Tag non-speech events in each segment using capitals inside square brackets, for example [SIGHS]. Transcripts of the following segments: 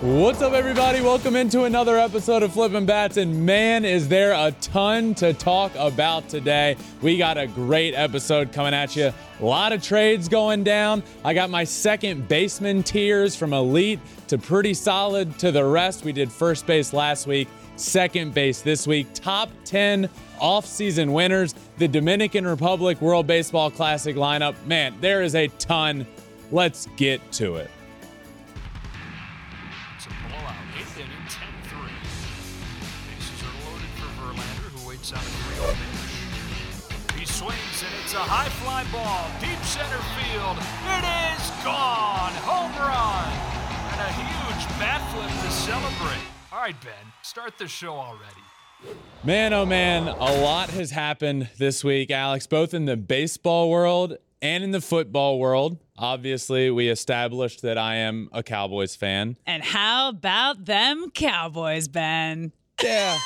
What's up, everybody? Welcome into another episode of Flippin' Bats. And man, is there a ton to talk about today. We got a great episode coming at you. A lot of trades going down. I got my second baseman tiers from elite to pretty solid to the rest. We did first base last week, second base this week. Top 10 off-season winners. The Dominican Republic World Baseball Classic lineup. Man, there is a ton. Let's get to it. A high fly ball. Deep center field. It is gone. Home run. And a huge bat flip to celebrate. All right, Ben, start the show already. Man, oh man, a lot has happened this week, Alex, both in the baseball world and in the football world. Obviously, we established that I am a Cowboys fan. And how about them Cowboys, Ben? Yeah.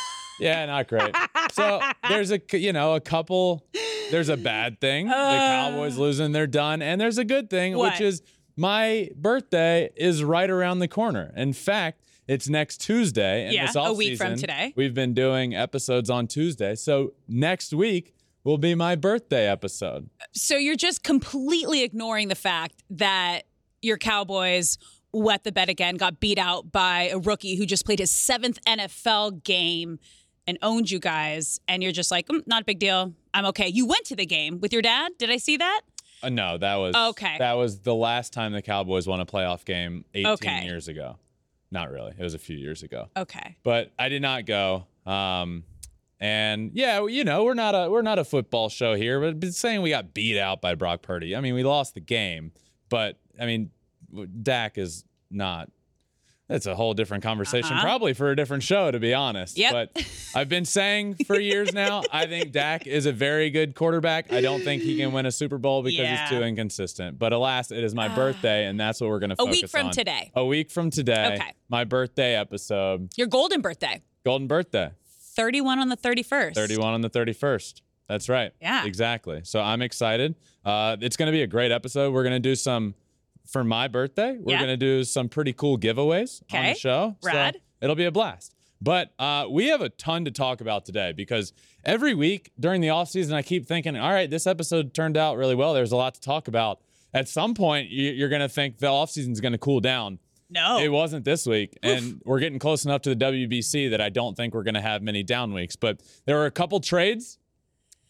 Yeah, not great. So there's a you know a couple. There's a bad thing. the Cowboys losing, they're done, and there's a good thing, Uh. What? which is my birthday is right around the corner. In fact, it's next Tuesday. And Yeah, this a week from today. We've been doing episodes on Tuesday, so next week will be my birthday episode. So you're just completely ignoring the fact that your Cowboys wet the bed again, got beat out by a rookie who just played his seventh NFL game and owned you guys, and you're just like, "Mm, not a big deal. I'm okay. You went to the game with your dad. Did I see that? Uh, no, that was Okay. That was the last time the Cowboys won a playoff game 18 Okay. years ago. Not really. It was a few years ago. Okay. but I did not go. Um, and yeah, you know, we're not a we're not a football show here, but but saying we got beat out by Brock Purdy. I mean, we lost the game, but I mean, Dak is not. That's a whole different conversation, Uh-huh. probably for a different show, to be honest. Yep. But [LAUGHS] I've been saying for years now, I think Dak is a very good quarterback. I don't think he can win a Super Bowl because Yeah. he's too inconsistent. But alas, it is my birthday, and that's what we're going to focus on. A week from on. today. A week from today. Okay. My birthday episode. Your golden birthday, Golden birthday. 31 on the 31st. 31 on the 31st. That's right. Yeah. Exactly. So I'm excited. Uh, it's going to be a great episode. We're going to do some, for my birthday, we're Yeah. going to do some pretty cool giveaways on the show. So Rad. it'll be a blast. But uh, we have a ton to talk about today because every week during the off season, I keep thinking, all right, this episode turned out really well. There's a lot to talk about. At some point, you- you're going to think the off season is going to cool down. No. It wasn't this week, and we're getting close enough to the WBC that I don't think we're going to have many down weeks. But there were a couple trades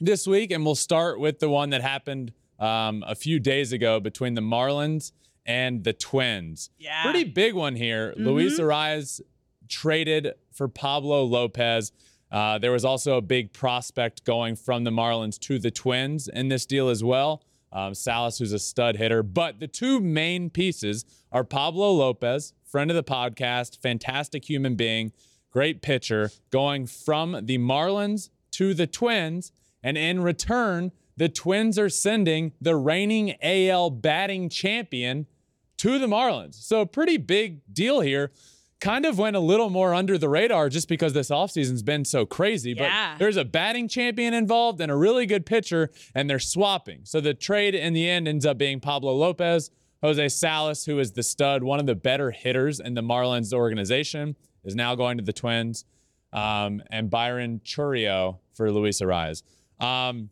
this week, and we'll start with the one that happened um, a few days ago between the Marlins and the Twins. Yeah. Pretty big one here. Luis Arraez traded for Pablo Lopez. Uh, there was also a big prospect going from the Marlins to the Twins in this deal as well. Um, Salas, who's a stud hitter. But the two main pieces are Pablo Lopez, friend of the podcast, fantastic human being, great pitcher, going from the Marlins to the Twins. And in return, the Twins are sending the reigning AL batting champion to the Marlins. So pretty big deal here. Kind of went a little more under the radar just because this offseason's been so crazy. Yeah. But there's a batting champion involved and a really good pitcher, and they're swapping. So the trade in the end ends up being Pablo Lopez. Jose Salas, who is the stud, one of the better hitters in the Marlins organization, is now going to the Twins. Um, and Byron Chourio for Luis Arraez. Um,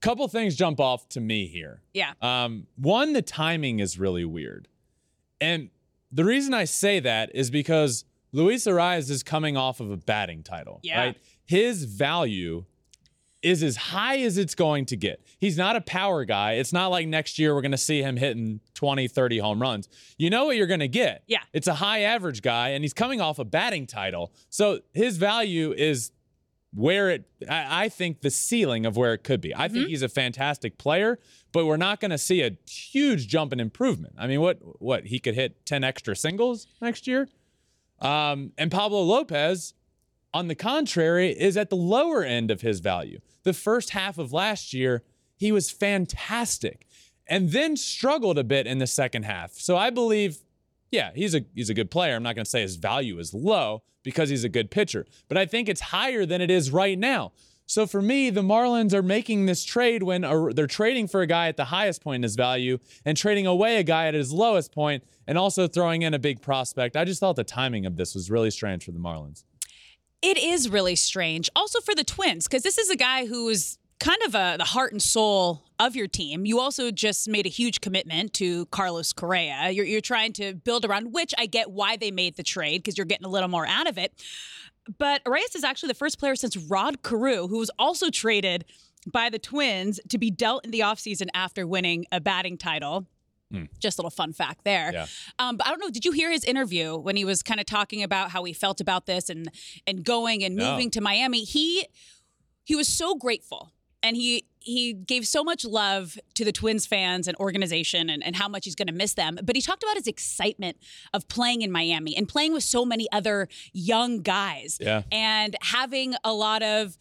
couple things jump off to me here. yeah. Um, one, the timing is really weird. And the reason I say that is because Luis Arraez is coming off of a batting title. Yeah. Right? His value is as high as it's going to get. He's not a power guy. It's not like next year we're going to see him hitting 20, 30 home runs. You know what you're going to get. Yeah. It's a high average guy, and he's coming off a batting title. So his value is where it, I, I think, the ceiling of where it could be. I think he's a fantastic player, but we're not going to see a huge jump in improvement. I mean, what, what, he could hit 10 extra singles next year? Um, and Pablo Lopez, on the contrary, is at the lower end of his value. The first half of last year, he was fantastic and then struggled a bit in the second half. So I believe, yeah, he's a he's a good player. I'm not going to say his value is low because he's a good pitcher, but I think it's higher than it is right now. So for me, the Marlins are making this trade when uh, they're trading for a guy at the highest point in his value and trading away a guy at his lowest point and also throwing in a big prospect. I just thought the timing of this was really strange for the Marlins. It is really strange. Also for the Twins, because this is a guy who is kind of a, the heart and soul of your team. You also just made a huge commitment to Carlos Correa. You're, you're trying to build around, which I get why they made the trade because you're getting a little more out of it. But Arraez is actually the first player since Rod Carew, who was also traded by the Twins to be dealt in the offseason after winning a batting title. Mm. Just a little fun fact there. Yeah. Um, but I don't know. Did you hear his interview when he was kind of talking about how he felt about this and and going and moving No. to Miami? He he was so grateful and he he gave so much love to the twins fans and organization and, and how much he's going to miss them but he talked about his excitement of playing in miami and playing with so many other young guys Yeah. and having a lot of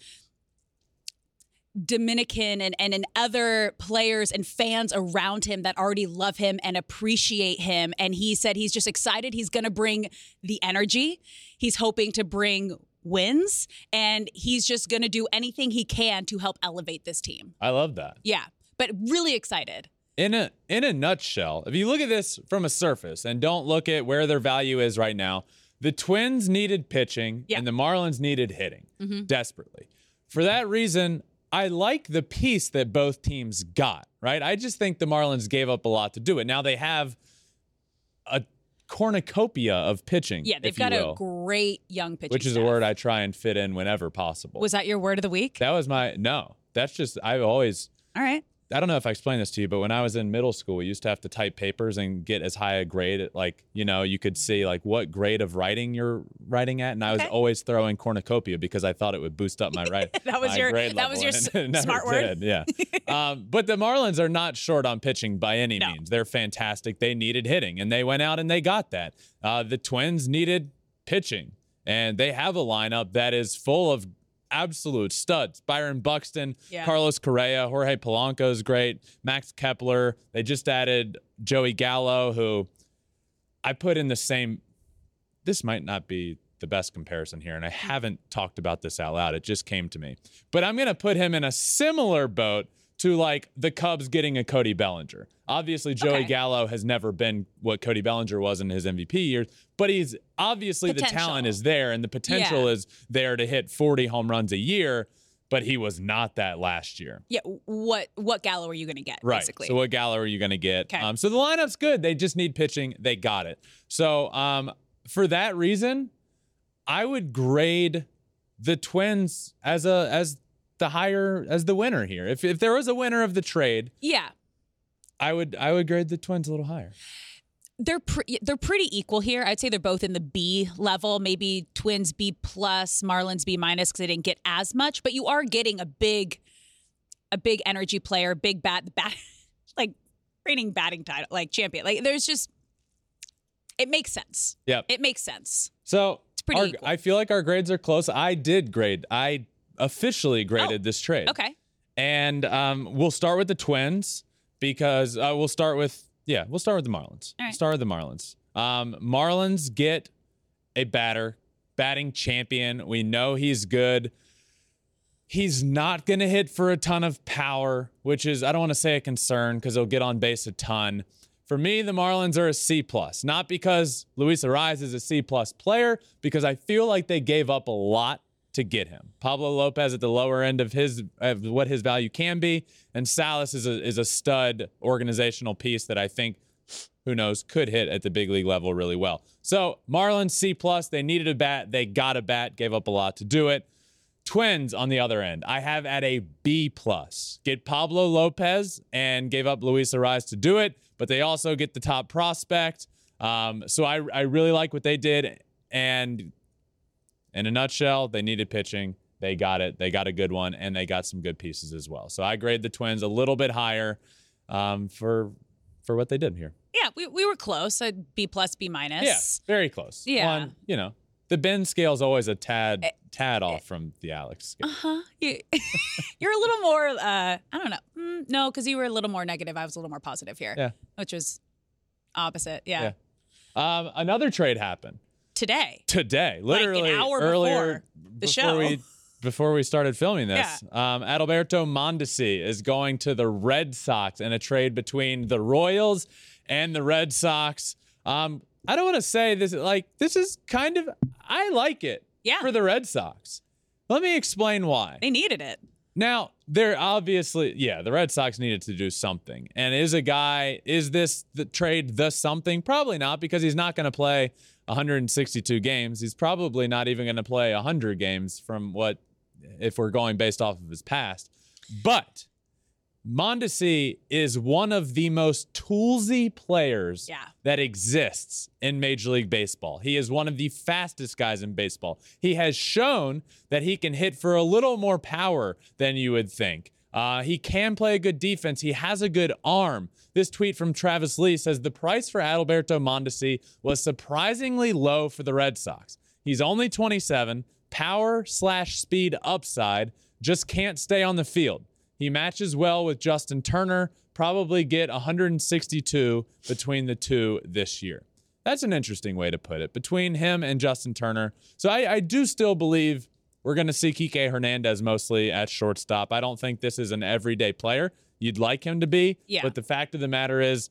Dominican and, and and other players and fans around him that already love him and appreciate him. And he said he's just excited. He's going to bring the energy. He's hoping to bring wins. And he's just going to do anything he can to help elevate this team. I love that. Yeah, but really excited. in a in a nutshell, if you look at this from a surface and don't look at where their value is right now, the Twins needed pitching Yeah. and the Marlins needed hitting mm-hmm. desperately. For that reason, I like the piece that both teams got, right? I just think the Marlins gave up a lot to do it. Now they have a cornucopia of pitching, Yeah, they've got a great young pitching which is a word I try and fit in whenever possible. Was that your word of the week? that was my no. That's just I've always All right. I don't know if I explained this to you, but when I was in middle school, we used to have to type papers and get as high a grade. Like, you know, you could see like what grade of writing you're writing at, and I was Okay. always throwing cornucopia because I thought it would boost up my writing. [LAUGHS] That was my your- grade that was your s- [LAUGHS] smart word. did, Yeah. [LAUGHS] um, but the Marlins are not short on pitching by any No. means. They're fantastic. They needed hitting, and they went out and they got that. Uh, the Twins needed pitching, and they have a lineup that is full of absolute studs. Byron Buxton, Yeah. Carlos Correa, Jorge Polanco is great, Max Kepler. They just added Joey Gallo, who I put in the same. This might not be the best comparison here, and I hmm. haven't talked about this out loud. It just came to me. But I'm going to put him in a similar boat to like the Cubs getting a Cody Bellinger. Obviously, Joey Okay. Gallo has never been what Cody Bellinger was in his MVP years, but he's obviously the talent is there and the potential Yeah. is there to hit 40 home runs a year, but he was not that last year. Yeah. What what Gallo are you going to get? Right. Basically. So what Gallo are you going to get? Okay. Um, so the lineup's good. They just need pitching. They got it. So um, for that reason, I would grade the Twins as a as the higher as the winner here. If if there was a winner of the trade, yeah. I would I would grade the Twins a little higher. they're pre- they're pretty equal here. I'd say they're both in the B level. Maybe Twins B plus, Marlins B minus because they didn't get as much. But you are getting a big, a big energy player, big bat, [LAUGHS] bat like reigning batting title, like champion. Like there's just, it makes sense. Yep. It makes sense. So it's pretty our-. I feel like our grades are close. I did grade. I officially graded Oh, this trade. Okay. And um, we'll start with the Twins because uh, we'll start with yeah, we'll start with the Marlins. All right. Start with the Marlins. Um, Marlins get a batter, batting champion. We know he's good. He's not going to hit for a ton of power, which is I don't want to say a concern because he'll get on base a ton. For me, the Marlins are a C plus, not because Luis Arraez is a C plus player, because I feel like they gave up a lot to get him. Pablo Lopez at the lower end of his of what his value can be, and Salas is a is a stud organizational piece that I think who knows could hit at the big league level really well. So Marlins C plus, they needed a bat, they got a bat, gave up a lot to do it. Twins on the other end, I have at a B plus. Get Pablo Lopez and gave up Luis Arraez to do it, but they also get the top prospect. Um, so I I really like what they did, and in a nutshell, they needed pitching. They got it. They got a good one, and they got some good pieces as well. So I grade the Twins a little bit higher um, for for what they did here. Yeah, we, we were close. A B plus, B minus. Yeah, very close. Yeah. One, you know, the Ben scale is always a tad Eh, tad off from the Alex scale. Uh huh? You, [LAUGHS] you're a little more. Uh, I don't know. Mm, no, because you were a little more negative. I was a little more positive here. Yeah. Which was opposite. Yeah. Yeah. Um, another trade happened Today. today, Like an literally hour earlier before the before show. we [LAUGHS] before we started filming this. Um, Adalberto Mondesi is going to the Red Sox in a trade between the Royals and the Red Sox. Um, I don't want to say this like this is kind of I like it Yeah. for the Red Sox. Let me explain why. They needed it. Now, they're obviously, yeah, the Red Sox needed to do something. And is a guy, is this the trade the something? Probably not, because he's not going to play 162 games. He's probably not even going to play 100 games from what, if we're going based off of his past. But Mondesi is one of the most toolsy players Yeah. that exists in Major League Baseball. He is one of the fastest guys in baseball. He has shown that he can hit for a little more power than you would think. Uh, he can play a good defense. He has a good arm. This tweet from Travis Lee says the price for Adalberto Mondesi was surprisingly low for the Red Sox. He's only 27, power slash speed upside, just can't stay on the field. He matches well with Justin Turner, probably get 162 between the two this year. That's an interesting way to put it between him and Justin Turner. So I, I do still believe we're going to see Kike Hernandez mostly at shortstop. I don't think this is an everyday player. You'd like him to be, Yeah. but the fact of the matter is,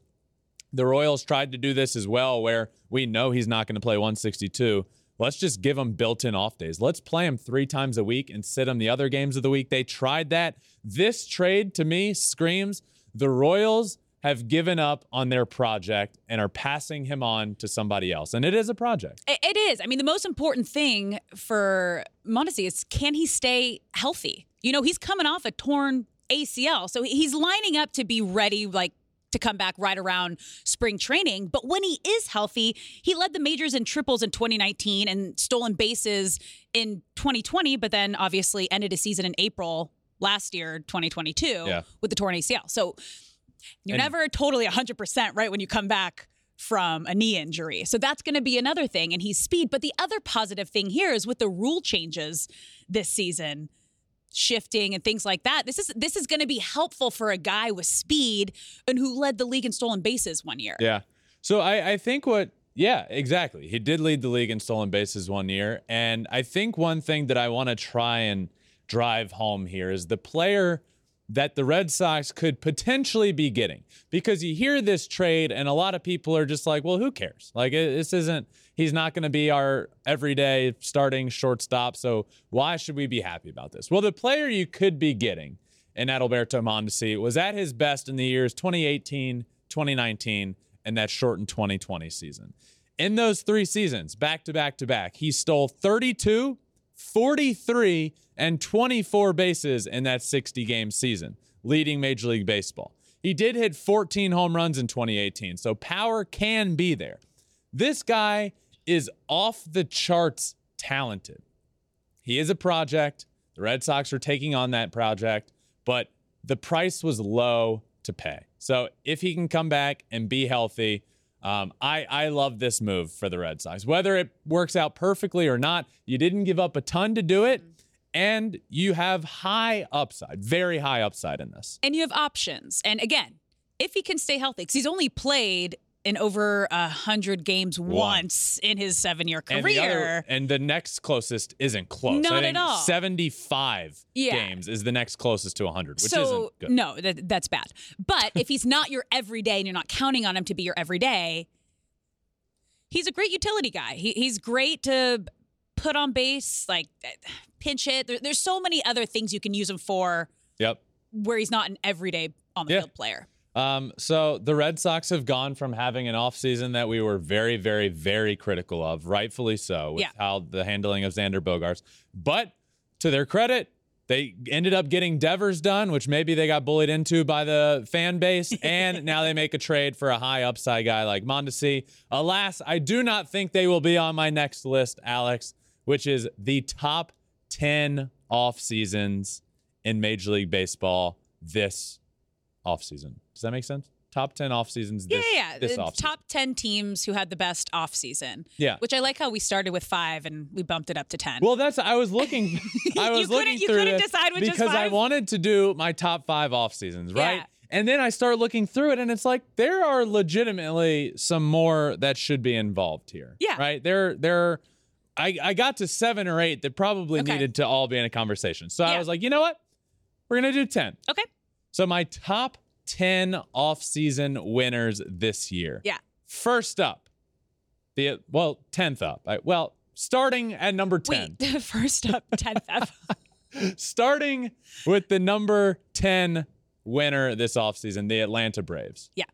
the Royals tried to do this as well, where we know he's not going to play 162. Let's just give him built in off days. Let's play him three times a week and sit him the other games of the week. They tried that. This trade to me screams the Royals have given up on their project and are passing him on to somebody else. And it is a project. It, is. I mean, the most important thing for Mondesi is can he stay healthy? You know, he's coming off a torn ACL, so he's lining up to be ready, like to come back right around spring training. But when he is healthy, he led the majors in triples in 2019 and stolen bases in 2020, but then obviously ended his season in April last year, 2022, Yeah. with the torn ACL. So you're And- never totally 100% right when you come back from a knee injury. So that's going to be another thing. And he's speed. But the other positive thing here is with the rule changes this season, shifting and things like that. This is this is going to be helpful for a guy with speed and who led the league in stolen bases one year. Yeah. So I, I think what, yeah, exactly. He did lead the league in stolen bases one year. And I think one thing that I want to try and drive home here is the player that the Red Sox could potentially be getting. Because you hear this trade, and a lot of people are just like, well, who cares? Like, this isn't, he's not going to be our everyday starting shortstop. So why should we be happy about this? Well, the player you could be getting in Adalberto Mondesi was at his best in the years 2018, 2019, and that shortened 2020 season. In those three seasons, back to back to back, he stole 32, 43, and 24 bases in that 60 game season, leading Major League Baseball. He did hit 14 home runs in 2018, so power can be there. This guy is off the charts talented. He is a project. The Red Sox are taking on that project, but the price was low to pay. So if he can come back and be healthy, um, I, I love this move for the Red Sox. Whether it works out perfectly or not, you didn't give up a ton to do it, and you have high upside, very high upside in this. And you have options. And again, if he can stay healthy, because he's only played in over a hundred games once in his seven-year And the, career. other- and the next closest isn't close. Not at all. 75 Yeah. games is the next closest to 100, which so isn't good. no, that, that's bad. But if he's not your everyday and you're not counting on him to be your everyday, he's a great utility guy. He, he's great to put on base, like eh, pinch hit. There, there's so many other things you can use him for Yep. where he's not an everyday on the Yeah. field player. Um, so the Red Sox have gone from having an offseason that we were very, very, very critical of, rightfully so, with Yeah. how the handling of Xander Bogaerts. But to their credit, they ended up getting Devers done, which maybe they got bullied into by the fan base, [LAUGHS] and now they make a trade for a high upside guy like Mondesi. Alas, I do not think they will be on my next list, Alex, which is the top 10 off seasons in Major League Baseball this offseason. Does that make sense? top 10 off seasons Yeah, this, yeah, yeah. this off top 10 teams who had the best off season. Yeah. Which I like how we started with five and we bumped it up to 10. Well, that's I was looking. [LAUGHS] I You was couldn't- looking you through couldn't this decide which is because I five? wanted to do my top five off seasons, right? Yeah. And then I start looking through it, and it's like there are legitimately some more that should be involved here. Yeah. Right. There, there. I I got to seven or eight that probably Okay. needed to all be in a conversation. So I was like, you know what? We're gonna do ten. okay. So my top 10 off-season winners this year. Yeah. First up, the well, 10th up. I, well, starting at number 10. Wait, [LAUGHS] first up, 10th up. [LAUGHS] starting with the number 10 winner this offseason, the Atlanta Braves. Yeah.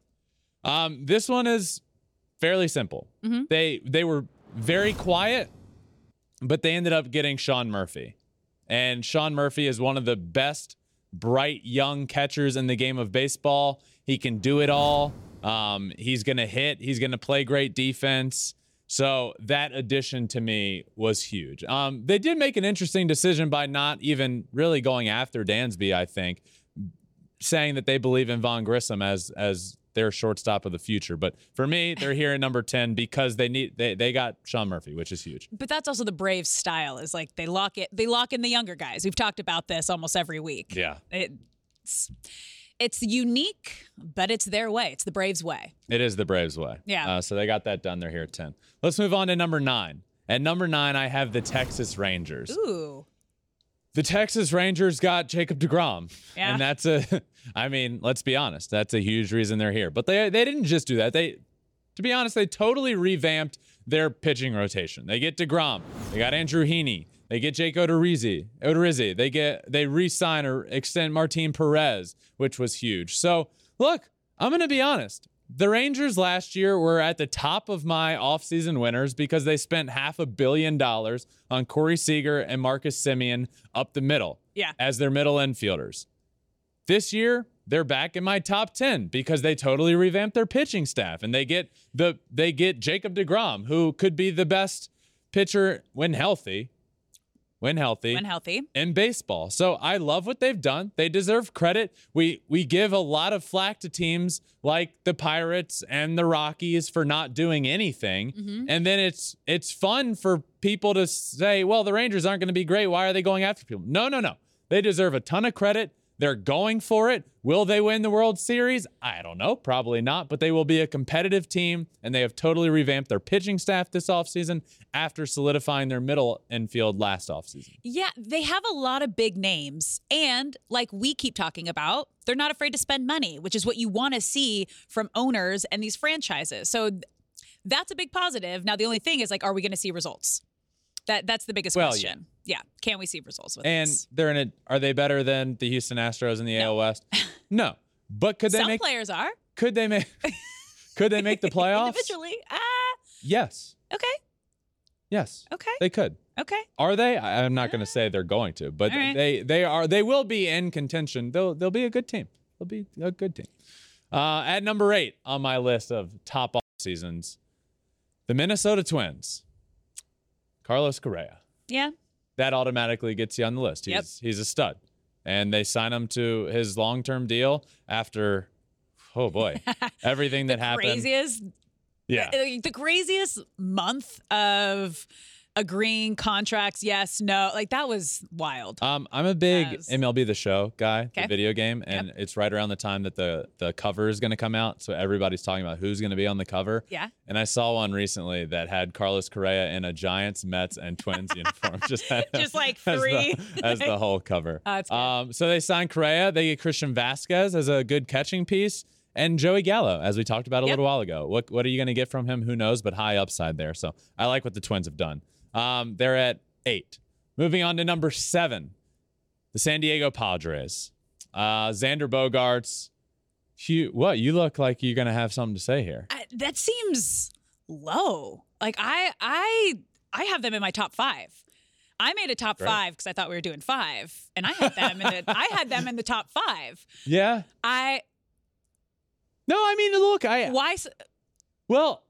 Um, this one is fairly simple. Mhm. They they were very quiet, but they ended up getting Sean Murphy. And Sean Murphy is one of the best bright young catchers in the game of baseball. He can do it all. Um, he's going to hit, he's going to play great defense. So that addition to me was huge. Um, they did make an interesting decision by not even really going after Dansby, I think, saying that they believe in Vaughn Grissom as as their shortstop of the future. But for me, they're here at number 10 because they need they, they got Sean Murphy, which is huge. but that's also the Braves style is like they lock it they lock in the younger guys. We've talked about this almost every week. Yeah. It's it's unique, but it's their way. It's the Braves way. It is the Braves way. Yeah. Uh, so they got that done. They're here at 10. Let's move on to number nine. At number nine, I have the Texas Rangers. Ooh. The Texas Rangers got Jacob DeGrom. Yeah. And that's a, [LAUGHS] I mean, let's be honest, that's a huge reason they're here. But they, they didn't just do that. They, to be honest, they totally revamped their pitching rotation. They get DeGrom. They got Andrew Heaney. They get Jake Odorizzi. Odorizzi. They get, they re-sign or extend Martin Perez, which was huge. So look, I'm going to be honest. The Rangers last year were at the top of my offseason winners because they spent half a billion dollars on Corey Seager and Marcus Semien up the middle Yeah. as their middle infielders. This year, they're back in my top 10 because they totally revamped their pitching staff and they get the they get Jacob DeGrom, who could be the best pitcher when healthy. When healthy When healthy. in baseball. So I love what they've done. They deserve credit. We we give a lot of flack to teams like the Pirates and the Rockies for not doing anything. Mm-hmm. And then it's it's fun for people to say, "Well, the Rangers aren't going to be great. Why are they going after people?" No, no, no. They deserve a ton of credit. They're going for it. Will they win the World Series? I don't know. Probably not, but they will be a competitive team, and they have totally revamped their pitching staff this offseason after solidifying their middle infield last offseason. Yeah, they have a lot of big names. And like we keep talking about, they're not afraid to spend money, which is what you want to see from owners and these franchises. So that's a big positive. Now, the only thing is like, are we going to see results? That That's the biggest Well, question. Yeah. Can we see results with this? And this? they're in a. Are they better than the Houston Astros in the AL West? [LAUGHS] No. But could they Some make? players are Could they make? [LAUGHS] could they make the playoffs? individually. Ah, Yes. okay. Yes. Okay. They could. Okay. Are they? I- I'm not going to say they're going to, but right. they they are. They will be in contention. They'll they'll be a good team. They'll be a good team. Uh, at number eight on my list of top off seasons, the Minnesota Twins. Carlos Correa. Yeah. that automatically gets you on the list. He's Yep. he's a stud. And they sign him to his long-term deal after oh boy, [LAUGHS] everything that happened. Craziest Yeah. uh, the craziest month of agreeing contracts yes no like that was wild Um, I'm a big Yes. MLB The Show guy, the video game, and it's right around the time that the the cover is going to come out. So everybody's talking about who's going to be on the cover. Yeah. And I saw one recently that had Carlos Correa in a Giants, Mets, and Twins [LAUGHS] uniform, [LAUGHS] just had Just like [LAUGHS] as the- three. as the, whole cover. Oh, that's good. um, so they signed Correa. They get Christian Vasquez as a good catching piece. And Joey Gallo, as we talked about a Yep. little while ago. What what are you going to get from him? Who knows? But high upside there. So I like what the Twins have done. Um, they're at eight. Moving on to number seven, the San Diego Padres. Uh, Xander Bogaerts. You, what? You look like you're going to have something to say here. I, that seems low like i i i have them in my top five I made a top Great. five because I thought we were doing five, and I had them in the [LAUGHS] I had them in the top five. Yeah. I No, I mean, look, I why well,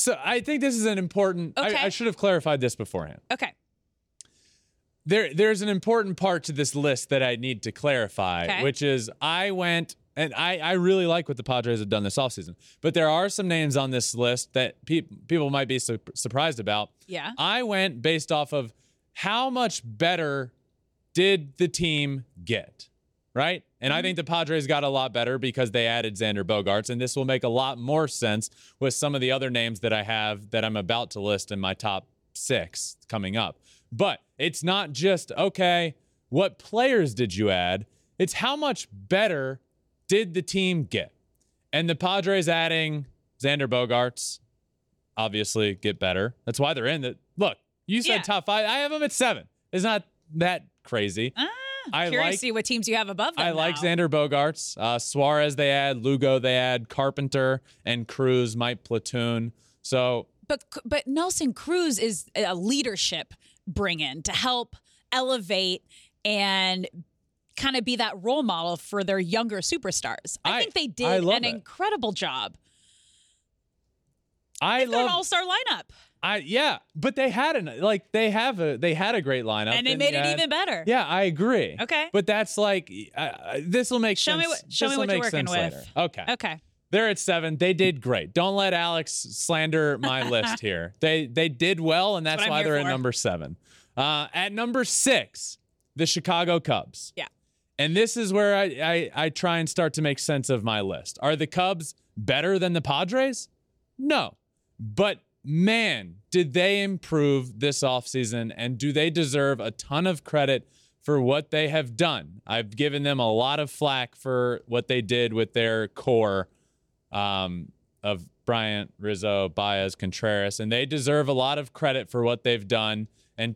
so I think this is an important. I, Okay. I should have clarified this beforehand. okay There, there's an important part to this list that I need to clarify, Okay. which is I went And I, I really like what the Padres have done this offseason. But there are some names on this list that pe- people might be su- surprised about. Yeah. I went based off of how much better did the team get, right? And I think the Padres got a lot better because they added Xander Bogaerts, and this will make a lot more sense with some of the other names that I have that I'm about to list in my top six coming up. But it's not just, okay, what players did you add? It's how much better did the team get? And the Padres adding Xander Bogaerts obviously get better. That's why they're in the look. You said Yeah. top five. I have them at seven. It's not that crazy. Ah, [LAUGHS] I curious like- to see what teams you have above them. I like. Xander Bogaerts. Uh, Suarez they add, Lugo they add, Carpenter and Cruz might platoon. So but but Nelson Cruz is a leadership bring in to help elevate and kind of be that role model for their younger superstars. I, I- think they did an it. incredible job. I They're an love. all-star lineup, I yeah, but they had an like they have a they had a great lineup and they made it even better. Yeah, I agree. Okay. but that's like uh, this will make Show me what- show me what you're working with. later. Okay. Okay. They're at seven. They did great. Don't let Alex slander my [LAUGHS] list here. They they did well, and that's what I'm why they're at number seven. Uh, at number six, the Chicago Cubs. Yeah. And this is where I, I I try and start to make sense of my list. Are the Cubs better than the Padres? No. But man, did they improve this offseason and do they deserve a ton of credit for what they have done? I've given them a lot of flack for what they did with their core um, of Bryant, Rizzo, Baez, Contreras, and they deserve a lot of credit for what they've done and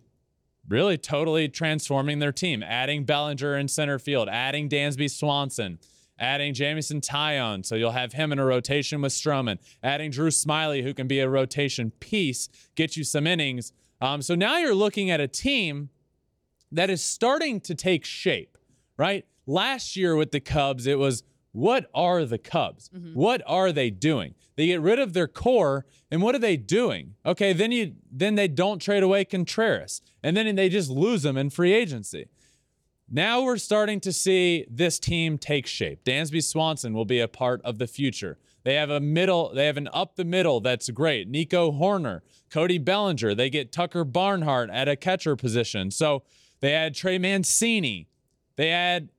really totally transforming their team, adding Bellinger in center field, adding Dansby Swanson, adding Jameson Taillon, so you'll have him in a rotation with Stroman, adding Drew Smyly, who can be a rotation piece, get you some innings. Um, so now you're looking at a team that is starting to take shape, right? Last year with the Cubs, it was what are the Cubs? What are they doing? They get rid of their core, and what are they doing? Okay, then you then they don't trade away Contreras, and then they just lose them in free agency. Now we're starting to see this team take shape. Dansby Swanson will be a part of the future. They have a middle, they have an up the middle that's great. Nico Hoerner, Cody Bellinger. They get Tucker Barnhart at a catcher position. So they add Trey Mancini. They add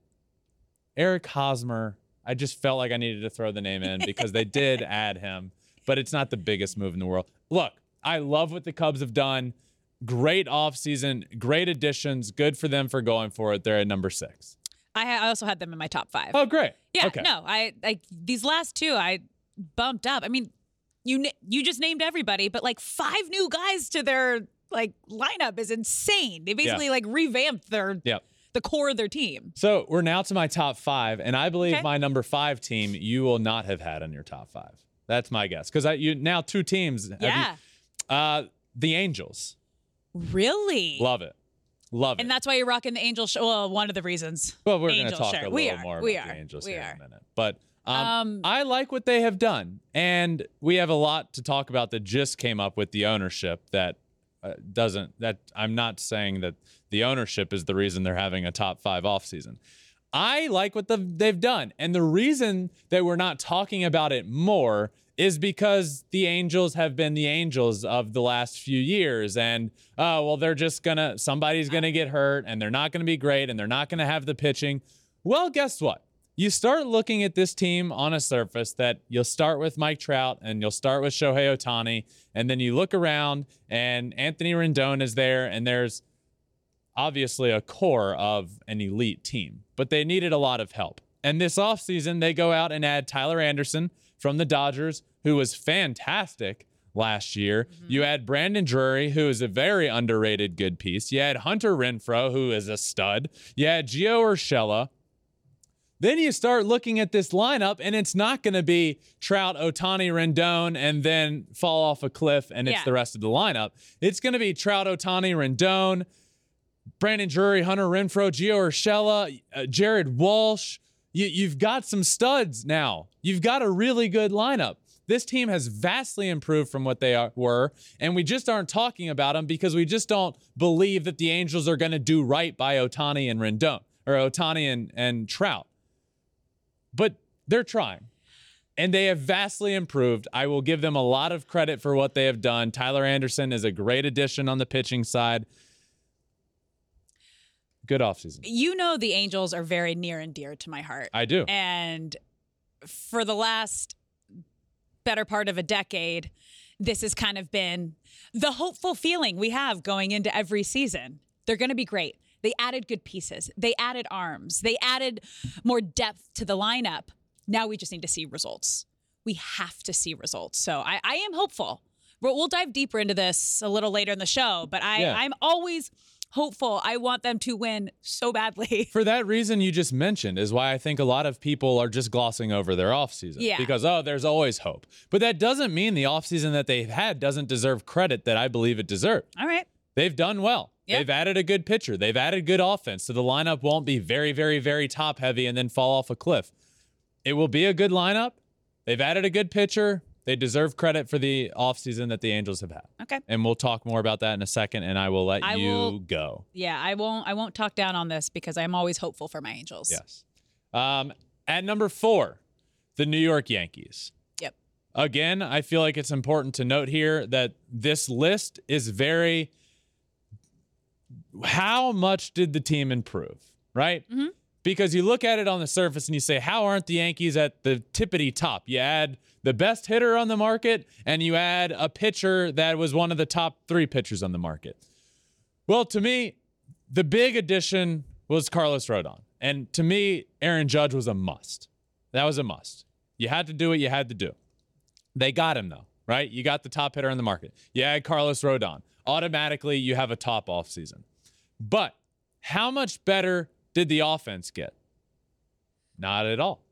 Eric Hosmer. I just felt like I needed to throw the name in because they did [LAUGHS] add him, but it's not the biggest move in the world. Look, I love what the Cubs have done. Great offseason, great additions. Good for them for going for it. They're at number six. I, also had them in my top five. Oh, great. yeah, Okay. no, I like these last two. I bumped up. I mean, you you just named everybody, but like five new guys to their like lineup is insane. They basically like revamped their Yep. the core of their team. So we're now to my top five, and I believe Okay. my number five team you will not have had in your top five. That's my guess because I you now two teams. have you- Yeah, uh, the Angels. Really. Love it. Love it. and that's why you're rocking the Angel show. Well, one of the reasons. Well, we're going to talk shirt. a We little are. more We about are. the Angels We here in a minute. But um, Um, I like what they have done, and we have a lot to talk about that just came up with the ownership. That uh, doesn't. That I'm not saying that the ownership is the reason they're having a top five offseason. I like what the, they've done, and the reason that we're not talking about it more is because the Angels have been the Angels of the last few years. And, oh, well, they're just going to, somebody's going to get hurt and they're not going to be great and they're not going to have the pitching. Well, guess what? You start looking at this team on a surface that you'll start with Mike Trout and you'll start with Shohei Ohtani. And then you look around and Anthony Rendon is there and there's obviously a core of an elite team, but they needed a lot of help. And this offseason, they go out and add Tyler Anderson from the Dodgers, who was fantastic last year. You had Brandon Drury, who is a very underrated good piece. You had Hunter Renfroe, who is a stud. You add Gio Urshela. Then you start looking at this lineup, and it's not going to be Trout, Ohtani, Rendon, and then fall off a cliff, and it's Yeah. the rest of the lineup. It's going to be Trout, Ohtani, Rendon, Brandon Drury, Hunter Renfroe, Gio Urshela, uh, Jared Walsh. You, you've got some studs now. You've got a really good lineup. This team has vastly improved from what they are, were, and we just aren't talking about them because we just don't believe that the Angels are going to do right by Ohtani and Rendon or Ohtani and, and Trout. But they're trying. And they have vastly improved. I will give them a lot of credit for what they have done. Tyler Anderson is a great addition on the pitching side. Good offseason. You know the Angels are very near and dear to my heart. I do. And for the last better part of a decade, this has kind of been the hopeful feeling we have going into every season. They're going to be great. They added good pieces. They added arms. They added more depth to the lineup. Now we just need to see results. We have to see results. So I, I am hopeful. We'll, we'll dive deeper into this a little later in the show, but I, Yeah. I'm always hopeful. I want them to win so badly. [LAUGHS] For that reason you just mentioned is why I think a lot of people are just glossing over their offseason. Yeah. Because, oh, there's always hope. But that doesn't mean the offseason that they've had doesn't deserve credit that I believe it deserved. All right. They've done well. Yep. They've added a good pitcher. They've added good offense. So the lineup won't be very, very, very top heavy and then fall off a cliff. It will be a good lineup. They've added a good pitcher. They deserve credit for the offseason that the Angels have had. Okay. And we'll talk more about that in a second, and I will let I you will- go. Yeah, I won't I won't talk down on this because I'm always hopeful for my Angels. Yes. Um, at number four, the New York Yankees. Yep. Again, I feel like it's important to note here that this list is very. How much did the team improve, right? Because you look at it on the surface and you say, how aren't the Yankees at the tippity top? You add the best hitter on the market and you add a pitcher that was one of the top three pitchers on the market. Well, to me, the big addition was Carlos Rodon. And to me, Aaron Judge was a must. That was a must. You had to do what you had to do. They got him, though, right? You got the top hitter on the market. You add Carlos Rodon. Automatically, you have a top offseason. But how much better did the offense get? Not at all.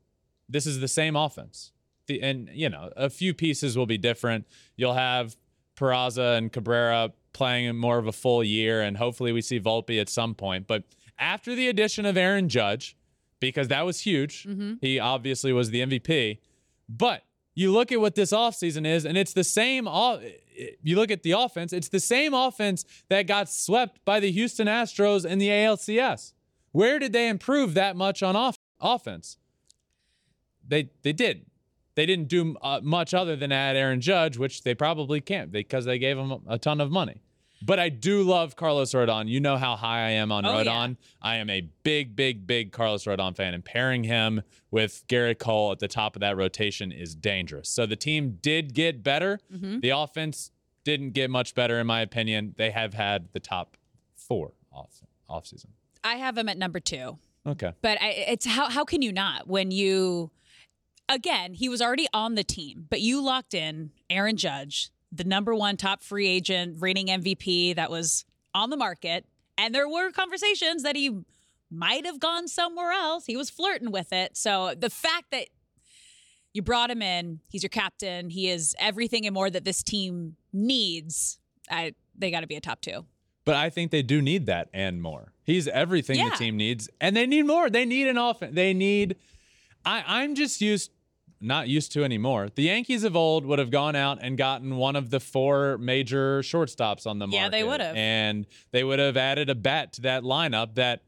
This is the same offense. The, and, you know, a few pieces will be different. You'll have Peraza and Cabrera playing more of a full year, and hopefully we see Volpe at some point. But after the addition of Aaron Judge, because that was huge, mm-hmm. he obviously was the MVP. But you look at what this offseason is, and it's the same. You look at the offense, it's the same offense that got swept by the Houston Astros in the ALCS. Where did they improve that much on off- offense? They they did. They didn't do uh, much other than add Aaron Judge, which they probably can't because they gave him a ton of money. But I do love Carlos Rodon. You know how high I am on Oh, Rodon. yeah. I am a big, big, big Carlos Rodon fan, and pairing him with Gerrit Cole at the top of that rotation is dangerous. So the team did get better. Mm-hmm. The offense didn't get much better, in my opinion. They have had the top four off offseason. I have him at number two. Okay. But I, it's how how can you not when you again he was already on the team, but you locked in Aaron Judge, the number one top free agent, reigning MVP that was on the market, and there were conversations that he might have gone somewhere else. He was flirting with it. So the fact that you brought him in, he's your captain, he is everything and more that this team needs. I they got to be a top two. But I think they do need that and more. He's everything Yeah. the team needs, and they need more. They need an offense. They need. I, I'm just used, not used to anymore. The Yankees of old would have gone out and gotten one of the four major shortstops on the market. Yeah, they would have. and they would have added a bat to that lineup that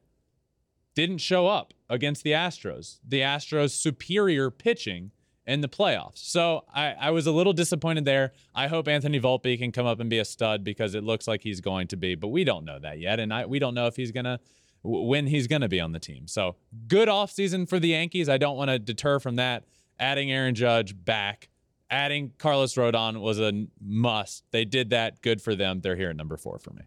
didn't show up against the Astros. The Astros' superior pitching in the playoffs. So I, I was a little disappointed there. I hope Anthony Volpe can come up and be a stud because it looks like he's going to be, but we don't know that yet, and I, we don't know if he's gonna when he's gonna be on the team. So good offseason for the Yankees. I don't want to deter from that. Adding Aaron Judge back, adding Carlos Rodon was a must. They did that. Good for them. They're here at number four for me.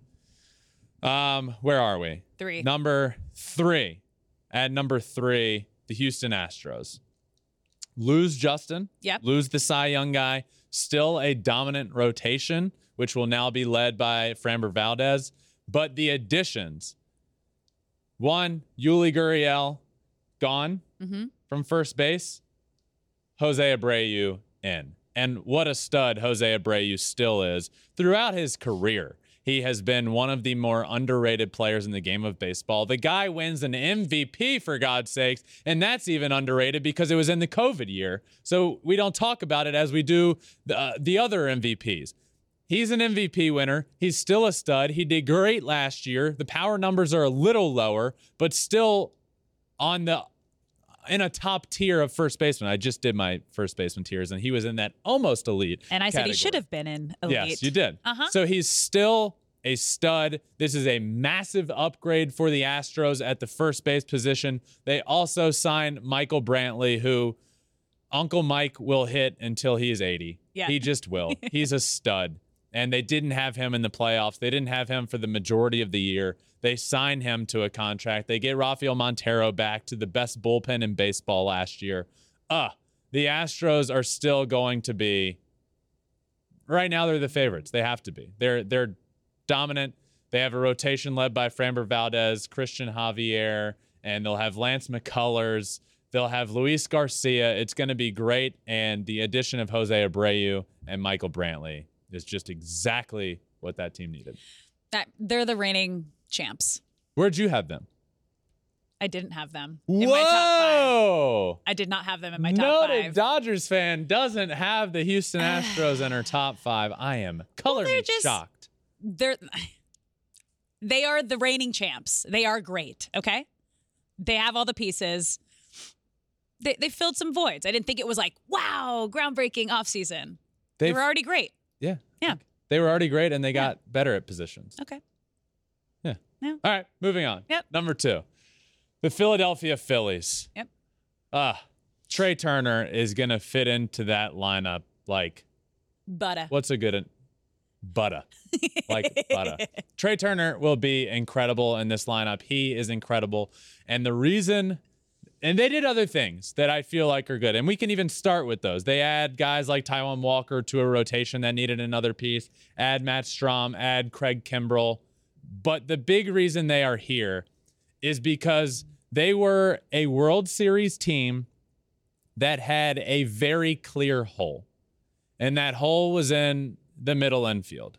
Um, where are we? Three. Number three. At number three, the Houston Astros. Lose Justin. Yep. Lose the Cy Young guy. Still a dominant rotation, which will now be led by Framber Valdez. But the additions one, Yuli Gurriel, gone from first base. Jose Abreu in. And what a stud Jose Abreu still is. Throughout his career, he has been one of the more underrated players in the game of baseball. The guy wins an MVP, for God's sakes, and that's even underrated because it was in the COVID year. So we don't talk about it as we do the, uh, the other MVPs. He's an MVP winner. He's still a stud. He did great last year. The power numbers are a little lower, but still on the in a top tier of first baseman. I just did my first baseman tiers, and he was in that almost elite. And I said he should have been in elite. Yes, you did. Uh-huh. So he's still a stud. This is a massive upgrade for the Astros at the first base position. They also signed Michael Brantley, who Uncle Mike will hit until he is 80. Yeah. He just will. [LAUGHS] He's a stud. And they didn't have him in the playoffs. They didn't have him for the majority of the year. They sign him to a contract. They get Rafael Montero back to the best bullpen in baseball last year. Uh, the Astros are still going to be right now they're the favorites. They have to be. They're they're dominant. They have a rotation led by Framber Valdez, Cristian Javier, and they'll have Lance McCullers. They'll have Luis Garcia. It's going to be great. And the addition of Jose Abreu and Michael Brantley is just exactly what that team needed. That, they're the reigning champs. Where'd you have them? I didn't have them in my top five. Whoa! I did not have them in my top Noted five. Dodgers fan doesn't have the Houston [SIGHS] Astros in her top five. I am color me just- shocked. they're they are the reigning champs. They are great. Okay, they have all the pieces. They they filled some voids. I didn't think it was like wow, groundbreaking offseason. They were already great. Yeah. Yeah. They were already great and they got better at positions. Okay. Yeah. Yeah. All right, moving on. Yep. Number two, the Philadelphia Phillies. Yep. Ah, Trea Turner is going to fit into that lineup like, But uh, what's a good butter? [LAUGHS] Like butter. Trea Turner will be incredible in this lineup. He is incredible. And the reason and they did other things that I feel like are good. And we can even start with those. They add guys like Taijuan Walker to a rotation that needed another piece, add Matt Strahm, add Craig Kimbrel. But the big reason they are here is because they were a World Series team that had a very clear hole. And that hole was in the middle infield.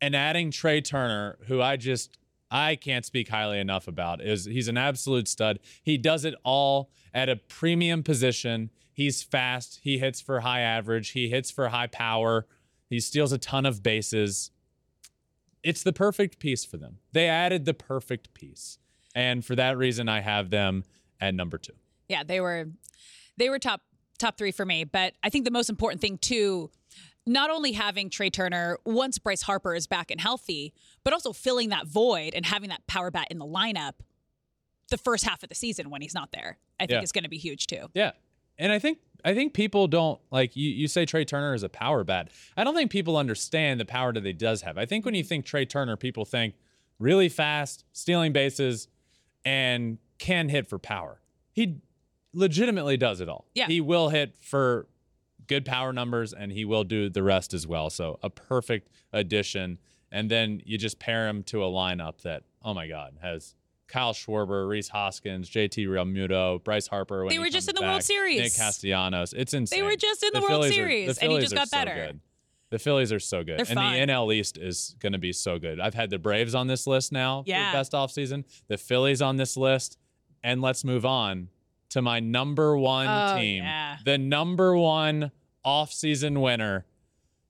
And adding Trea Turner, who I just I can't speak highly enough about, is he's an absolute stud. He does it all at a premium position. He's fast. He hits for high average. He hits for high power. He steals a ton of bases. It's the perfect piece for them. They added the perfect piece. And for that reason, I have them at number two. yeah, they were they were top top three for me. But I think the most important thing too, not only having Trea Turner once Bryce Harper is back and healthy, but also filling that void and having that power bat in the lineup the first half of the season when he's not there. I think Yeah. is going to be huge too. Yeah. And I think I think people don't like you you say Trea Turner is a power bat. I don't think people understand the power that he does have. I think when you think Trea Turner, people think really fast, stealing bases, and can hit for power. He legitimately does it all. Yeah. He will hit for good power numbers and he will do the rest as well. So a perfect addition. And then you just pair him to a lineup that, oh my God, has Kyle Schwarber, Rhys Hoskins, JT Realmuto, Bryce Harper. They were just in the World Series. Nick Castellanos. It's insane. They were just in the World Phillies are- Series, the and he just are got so better. good. The Phillies are so good. They're and fun. the NL East is going to be so good. I've had the Braves on this list now Yeah. for best offseason, the Phillies on this list, and let's move on to my number one Oh, team, yeah. the number one offseason winner,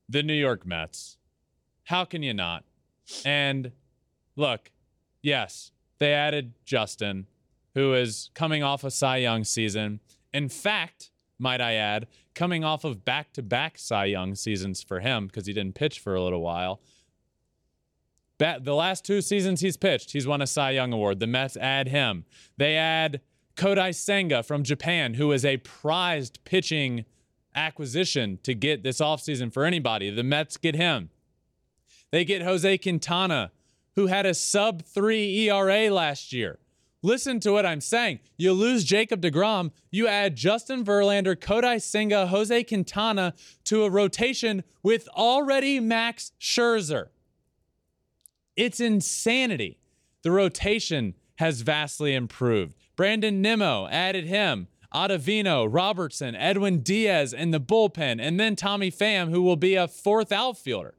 the New York Mets. How can you not? And look, yes, they added Justin, who is coming off a Cy Young season. In fact, might I add, coming off of back to back Cy Young seasons for him because he didn't pitch for a little while. The last two seasons he's pitched, he's won a Cy Young award. The Mets add him. They add Kodai Senga from Japan, who is a prized pitching acquisition to get this offseason for anybody. The Mets get him. They get Jose Quintana, who had a sub three ERA last year. Listen to what I'm saying. You lose Jacob DeGrom, you add Justin Verlander, Kodai Senga, Jose Quintana to a rotation with already Max Scherzer. It's insanity. The rotation has vastly improved. Brandon Nimmo added him. Ottavino, Robertson, Edwin Diaz in the bullpen, and then Tommy Pham, who will be a fourth outfielder.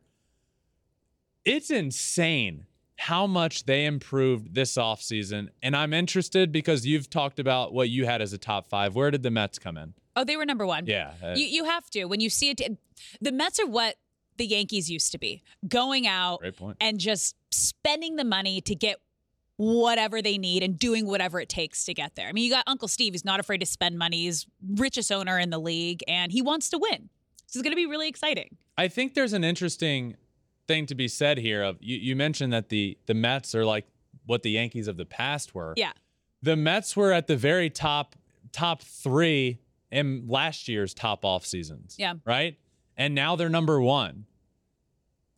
It's insane how much they improved this offseason. And I'm interested because you've talked about what you had as a top five. Where did the Mets come in? Oh, they were number one. Yeah. uh, You, you have to. When you see it, the Mets are what the Yankees used to be going out and just spending the money to get whatever they need and doing whatever it takes to get there. I mean, you got Uncle Steve, who's not afraid to spend money. He's richest owner in the league, and he wants to win. This is going to be really exciting. I think there's an interesting thing to be said here of you, you mentioned that the the Mets are like what the Yankees of the past were. Yeah. The Mets were at the very top top 3 in last year's top off seasons. Yeah. Right? And now they're number 1.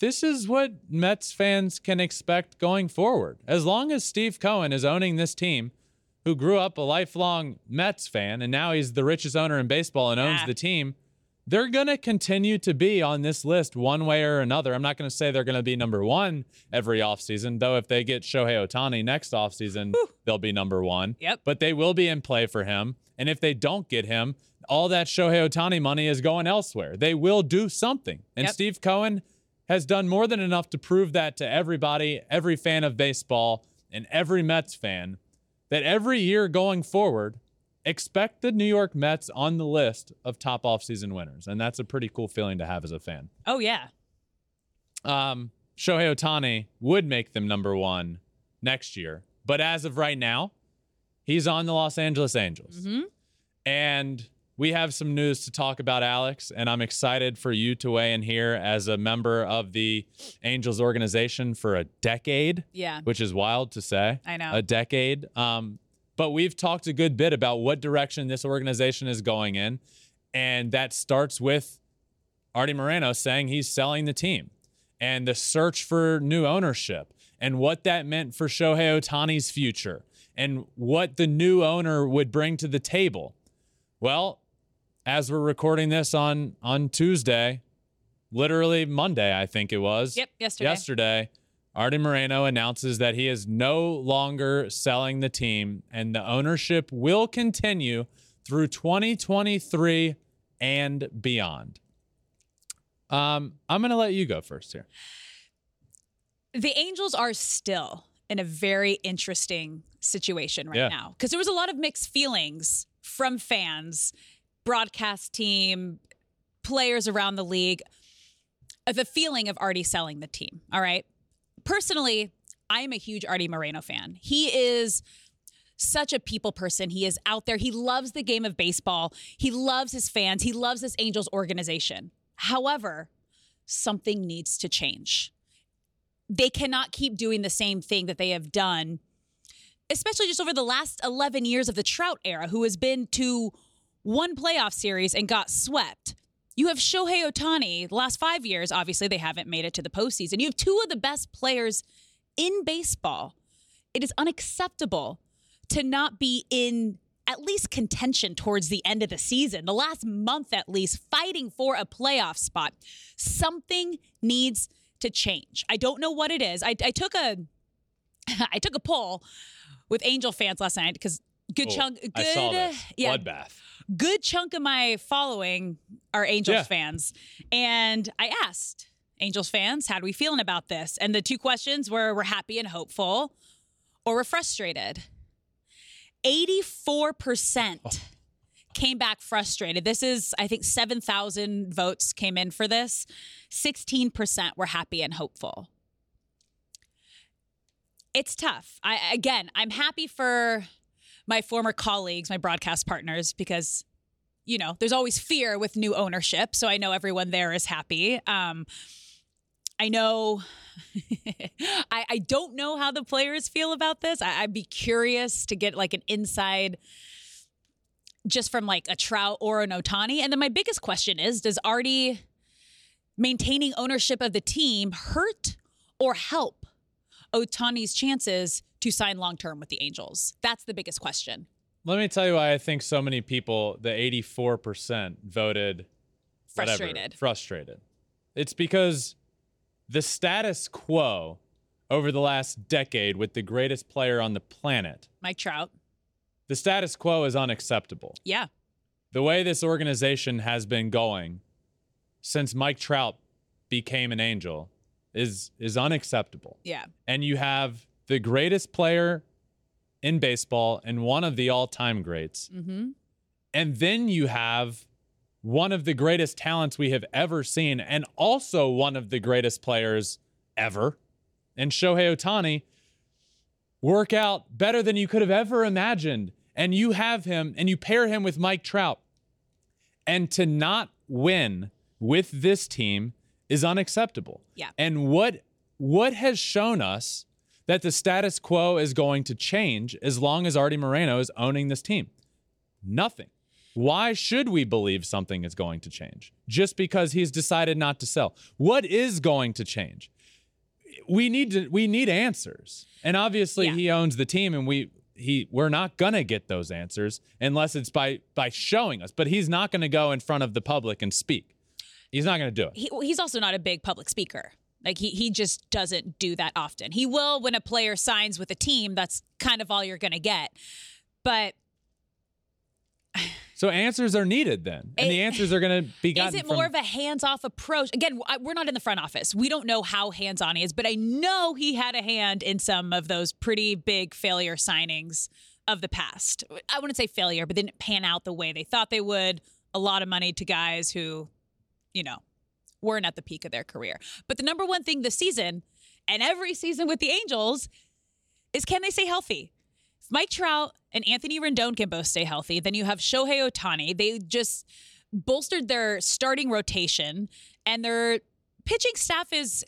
This is what Mets fans can expect going forward. As long as Steve Cohen is owning this team, who grew up a lifelong Mets fan and now he's the richest owner in baseball and owns the team, they're going to continue to be on this list one way or another. I'm not going to say they're going to be number one every offseason, though if they get Shohei Ohtani next offseason, they'll be number one. Yep. But they will be in play for him. And if they don't get him, all that Shohei Ohtani money is going elsewhere. They will do something. And Yep. Steve Cohen has done more than enough to prove that to everybody, every fan of baseball, and every Mets fan, that every year going forward, expect the New York Mets on the list of top offseason winners. And that's a pretty cool feeling to have as a fan. Oh, yeah. Um, Shohei Ohtani would make them number one next year. But as of right now, he's on the Los Angeles Angels. Mm-hmm. And we have some news to talk about, Alex. And I'm excited for you to weigh in here as a member of the Angels organization for a decade Yeah. which is wild to say. I know. A decade. Um, but we've talked a good bit about what direction this organization is going in. And that starts with Artie Moreno saying he's selling the team and the search for new ownership and what that meant for Shohei Ohtani's future and what the new owner would bring to the table. Well, as we're recording this on on Tuesday, literally Monday, I think it was. Yep, yesterday. Yesterday, Artie Moreno announces that he is no longer selling the team and the ownership will continue through 2023 and beyond. Um, I'm going to let you go first here. the Angels are still in a very interesting situation right Yeah. now because there was a lot of mixed feelings from fans, broadcast team, players around the league. The feeling of Artie selling the team. All right. Personally, I am a huge Artie Moreno fan. He is such a people person. He is out there. He loves the game of baseball. He loves his fans. He loves this Angels organization. However, something needs to change they cannot keep doing the same thing that they have done, especially just over the last 11 years of the Trout era, who has been to one playoff series and got swept. You have Shohei Ohtani, the last five years, obviously, they haven't made it to the postseason. You have two of the best players in baseball. It is unacceptable to not be in at least contention towards the end of the season, the last month at least, fighting for a playoff spot. Something needs to change. I don't know what it is. I, I took a [LAUGHS] I took a poll with Angel fans last night because good Oh, chunk good I saw this. yeah Bloodbath. good chunk of my following are Angels Yeah. fans. And I asked Angels fans, how do we feeling about this? And the two questions were we're happy and hopeful or we're frustrated. 84% came back frustrated. This is, I think, 7,000 votes came in for this. 16% were happy and hopeful. It's tough. I again, I'm happy for my former colleagues, my broadcast partners, because you know there's always fear with new ownership. So I know everyone there is happy. Um, I know. [LAUGHS] I, I don't know how the players feel about this. I, I'd be curious to get like an inside, just from like a Trout or an Ohtani. And then my biggest question is: Does Artie maintaining ownership of the team hurt or help Ohtani's chances to sign long term with the Angels? That's the biggest question. Let me tell you why I think so many people, the 84%, voted whatever, Frustrated. frustrated. It's because the status quo over the last decade with the greatest player on the planet, Mike Trout. the status quo is unacceptable. Yeah. The way this organization has been going since Mike Trout became an angel is is unacceptable. Yeah. And you have the greatest player in baseball and one of the all-time greats. Mm-hmm. And then you have one of the greatest talents we have ever seen and also one of the greatest players ever. And Shohei Ohtani work out better than you could have ever imagined. And you have him and you pair him with Mike Trout. And to not win with this team is unacceptable. Yeah. And what what has shown us that the status quo is going to change as long as Artie Moreno is owning this team? Nothing. Why should we believe something is going to change just because he's decided not to sell? What is going to change? We need to we need answers. And obviously Yeah. he owns the team and we he we're not going to get those answers unless it's by by showing us. But he's not going to go in front of the public and speak. He's not going to do it. He, he's also not a big public speaker. Like he he just doesn't do that often. He will when a player signs with a team. That's kind of all you're going to get. But So answers are needed then. And the answers are going to be gotten is it from more of a hands-off approach? Again, I- we're not in the front office. We don't know how hands-on he is, but I know he had a hand in some of those pretty big failure signings of the past. I wouldn't say failure, but didn't pan out the way they thought they would. A lot of money to guys who, you know, weren't at the peak of their career. But the number one thing this season, and every season with the Angels, is can they stay healthy? If Mike Trout and Anthony Rendon can both stay healthy, then you have Shohei Ohtani. They just bolstered their starting rotation, and their pitching staff is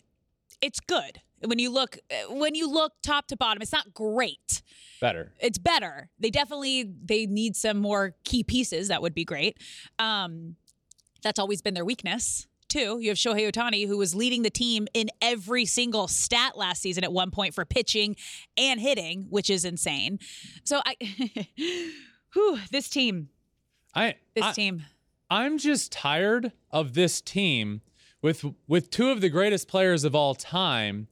it's good. When you look when you look top to bottom, it's not great. better. It's better. They definitely they need some more key pieces. That would be great. Um, that's always been their weakness too. You have Shohei Ohtani, who was leading the team in every single stat last season at one point for pitching and hitting, which is insane. So I, [LAUGHS] whew, this team, I this I, team. I'm just tired of this team with with two of the greatest players of all time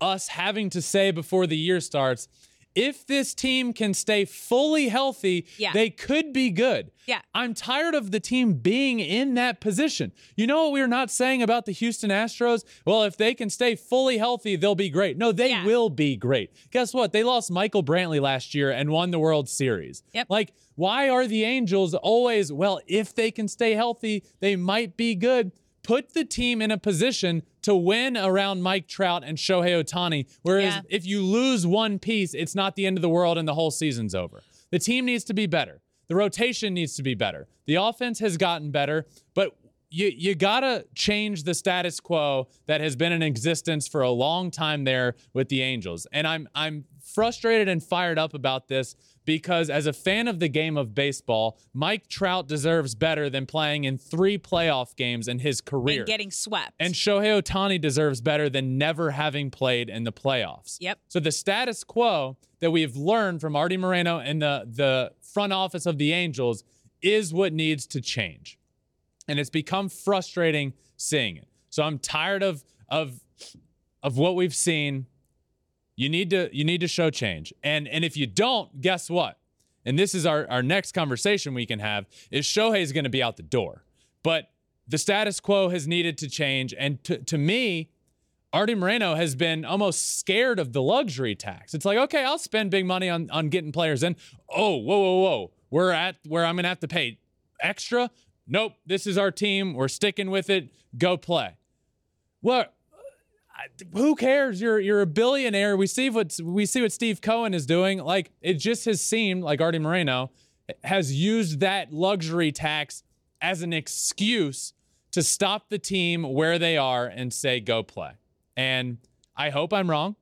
us having to say before the year starts if this team can stay fully healthy, Yeah. they could be good. Yeah. I'm tired of the team being in that position. You know what we're not saying about the Houston Astros? Well, if they can stay fully healthy, they'll be great. No, they Yeah. will be great. Guess what? They lost Michael Brantley last year and won the World Series. Yep. Like, why are the Angels always, well, if they can stay healthy, they might be good? Put the team in a position to win around Mike Trout and Shohei Ohtani. Whereas Yeah. if you lose one piece, it's not the end of the world and the whole season's over. The team needs to be better. The rotation needs to be better. The offense has gotten better, but you you gotta change the status quo that has been in existence for a long time there with the Angels. And I'm I'm frustrated and fired up about this because as a fan of the game of baseball, Mike Trout deserves better than playing in three playoff games in his career. And getting swept. And Shohei Ohtani deserves better than never having played in the playoffs. Yep. So the status quo that we've learned from Artie Moreno and the the front office of the Angels is what needs to change. And it's become frustrating seeing it. So I'm tired of of of what we've seen. You need to you need to show change. And and if you don't, guess what? And this is our, our next conversation we can have is Shohei's going to be out the door. But the status quo has needed to change. And to, to me, Artie Moreno has been almost scared of the luxury tax. It's like, okay, I'll spend big money on, on getting players in. Oh, whoa, whoa, whoa. We're at where I'm going to have to pay extra. Nope, this is our team. We're sticking with it. Go play. Well, who cares? You're you're a billionaire. We see what we see what Steve Cohen is doing. Like it just has seemed like Artie Moreno has used that luxury tax as an excuse to stop the team where they are and say go play. And I hope I'm wrong.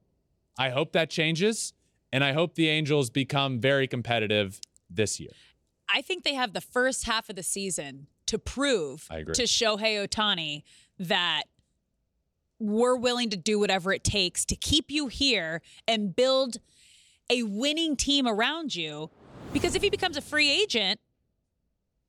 I hope that changes, and I hope the Angels become very competitive this year. I think they have the first half of the season to prove to Shohei Ohtani that we're willing to do whatever it takes to keep you here and build a winning team around you. Because if he becomes a free agent,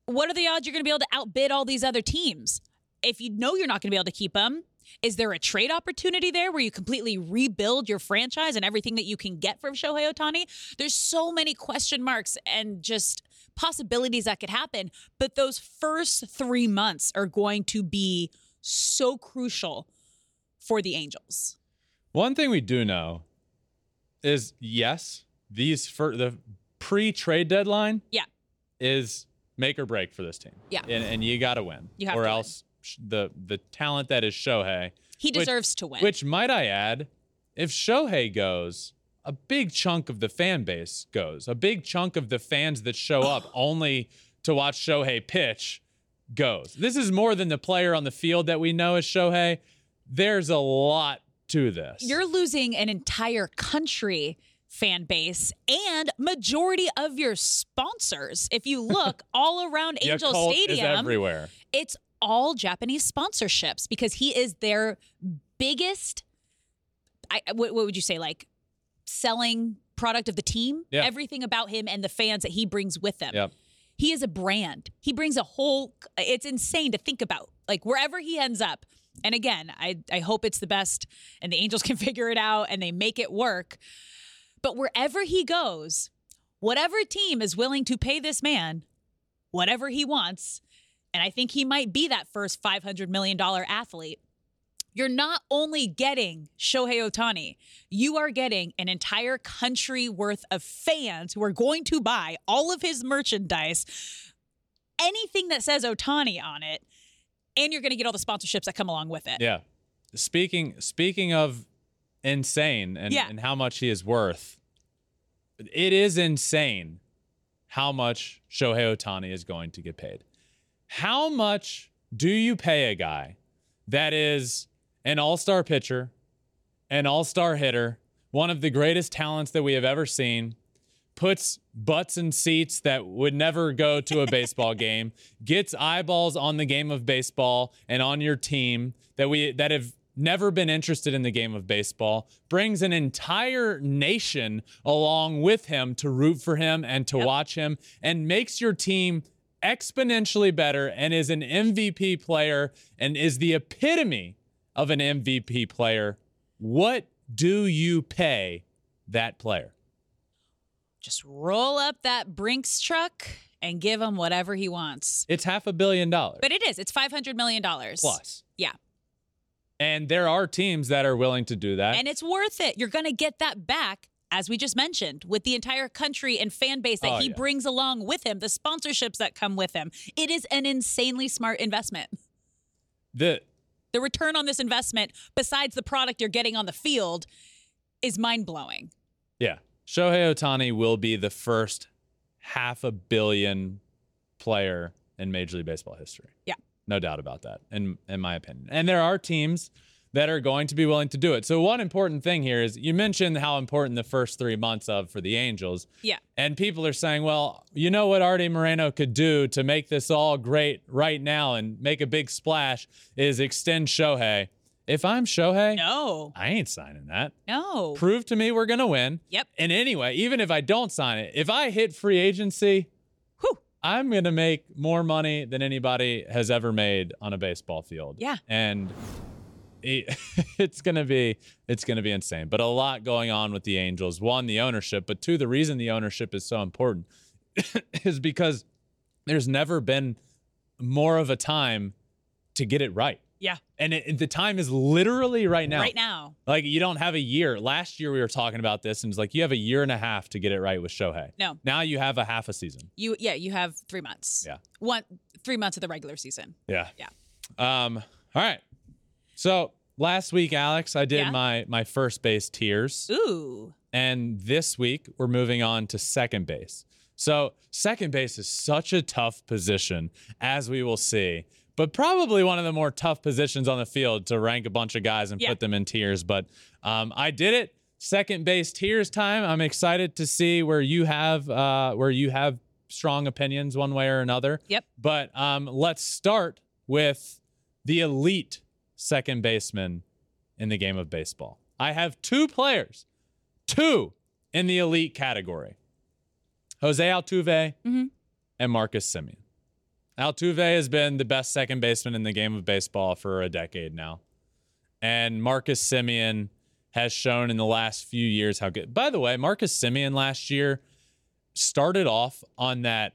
what are the odds you're going to be able to outbid all these other teams? If you know you're not going to be able to keep him, Is there a trade opportunity there where you completely rebuild your franchise and everything that you can get from Shohei Ohtani? There's so many question marks and just possibilities that could happen. But those first three months are going to be so crucial for the Angels. One thing we do know is yes, these for the pre-trade deadline Yeah. is make or break for this team. Yeah. and, and you got to win, You have or win. else sh- the the talent that is Shohei, He which- deserves to win. Which might I add, if Shohei goes, a big chunk of the fan base goes. A big chunk of the fans that show up [SIGHS] only to watch Shohei pitch goes. This is more than the player on the field that we know as Shohei. There's a lot to this. You're losing an entire country fan base and majority of your sponsors. If you [LAUGHS] look all around Angel Stadium, everywhere. it's all Japanese sponsorships because he is their biggest. I, what, what would you say, like selling product of the team? Yeah. Everything about him and the fans that he brings with him. Yep. He is a brand. He brings a whole. It's insane to think about. Like wherever he ends up. And again, I I hope it's the best, and the Angels [LAUGHS] can figure it out and they make it work. But wherever he goes, whatever team is willing to pay this man, whatever he wants, and I think he might be that first $500 million athlete. You're not only getting Shohei Ohtani, you are getting an entire country worth of fans who are going to buy all of his merchandise, anything that says Ohtani on it, and you're going to get all the sponsorships that come along with it. Yeah. Speaking speaking of insane and, Yeah. and how much he is worth, it is insane how much Shohei Ohtani is going to get paid. How much do you pay a guy that is an all-star pitcher, an all-star hitter, one of the greatest talents that we have ever seen, puts butts in seats that would never go to a baseball [LAUGHS] game, gets eyeballs on the game of baseball and on your team that we that have never been interested in the game of baseball, brings an entire nation along with him to root for him and to watch him and makes your team exponentially better and is an MVP player and is the epitome of an MVP player. What do you pay that player? Just roll up that Brinks truck and give him whatever he wants. It's half a billion dollars But it is. It's $500 million. plus. Yeah. And there are teams that are willing to do that. And it's worth it. You're going to get that back, as we just mentioned, with the entire country and fan base that Oh, he yeah. brings along with him, the sponsorships that come with him. It is an insanely smart investment. the The return on this investment, besides the product you're getting on the field, is mind blowing. yeah, Shohei Ohtani will be the first half a billion player in Major League Baseball history. Yeah. No doubt about that, in in my opinion. And there are teams that are going to be willing to do it. So one important thing here is you mentioned how important the first three months of for the Angels. Yeah. And people are saying, well, you know what Artie Moreno could do to make this all great right now and make a big splash is extend Shohei. If I'm Shohei, No, I ain't signing that. no. Prove to me we're to win. Yep. And anyway, even if I don't sign it, if I hit free agency, Whew. I'm to make more money than anybody has ever made on a baseball field. Yeah. And it, [LAUGHS] it's to be it's to be insane. But a lot going on with the Angels. One, the ownership, but two, the reason the ownership is so important [COUGHS] is because there's never been more of a time to get it right. Yeah. And it, the time is literally right now. Right now. Like you don't have a year. Last year we were talking about this, and it's like you have a year and a half to get it right with Shohei. No. Now you have a half a season. You yeah, you have three months. Yeah. One three months of the regular season. Yeah. Yeah. Um. All right. So last week, Alex, I did Yeah. my my first base tiers, Ooh. and this week we're moving on to second base. So second base is such a tough position, as we will see. But probably one of the more tough positions on the field to rank a bunch of guys and Yeah. put them in tiers. But um, I did it. Second base tiers time. I'm excited to see where you have uh, where you have strong opinions one way or another. Yep. But um, let's start with the elite second baseman in the game of baseball. I have two players, two in the elite category Jose Altuve Mhm. and Marcus Semien. Altuve has been the best second baseman in the game of baseball for a decade now. And Marcus Semien has shown in the last few years how good. By the way, Marcus Semien last year started off on that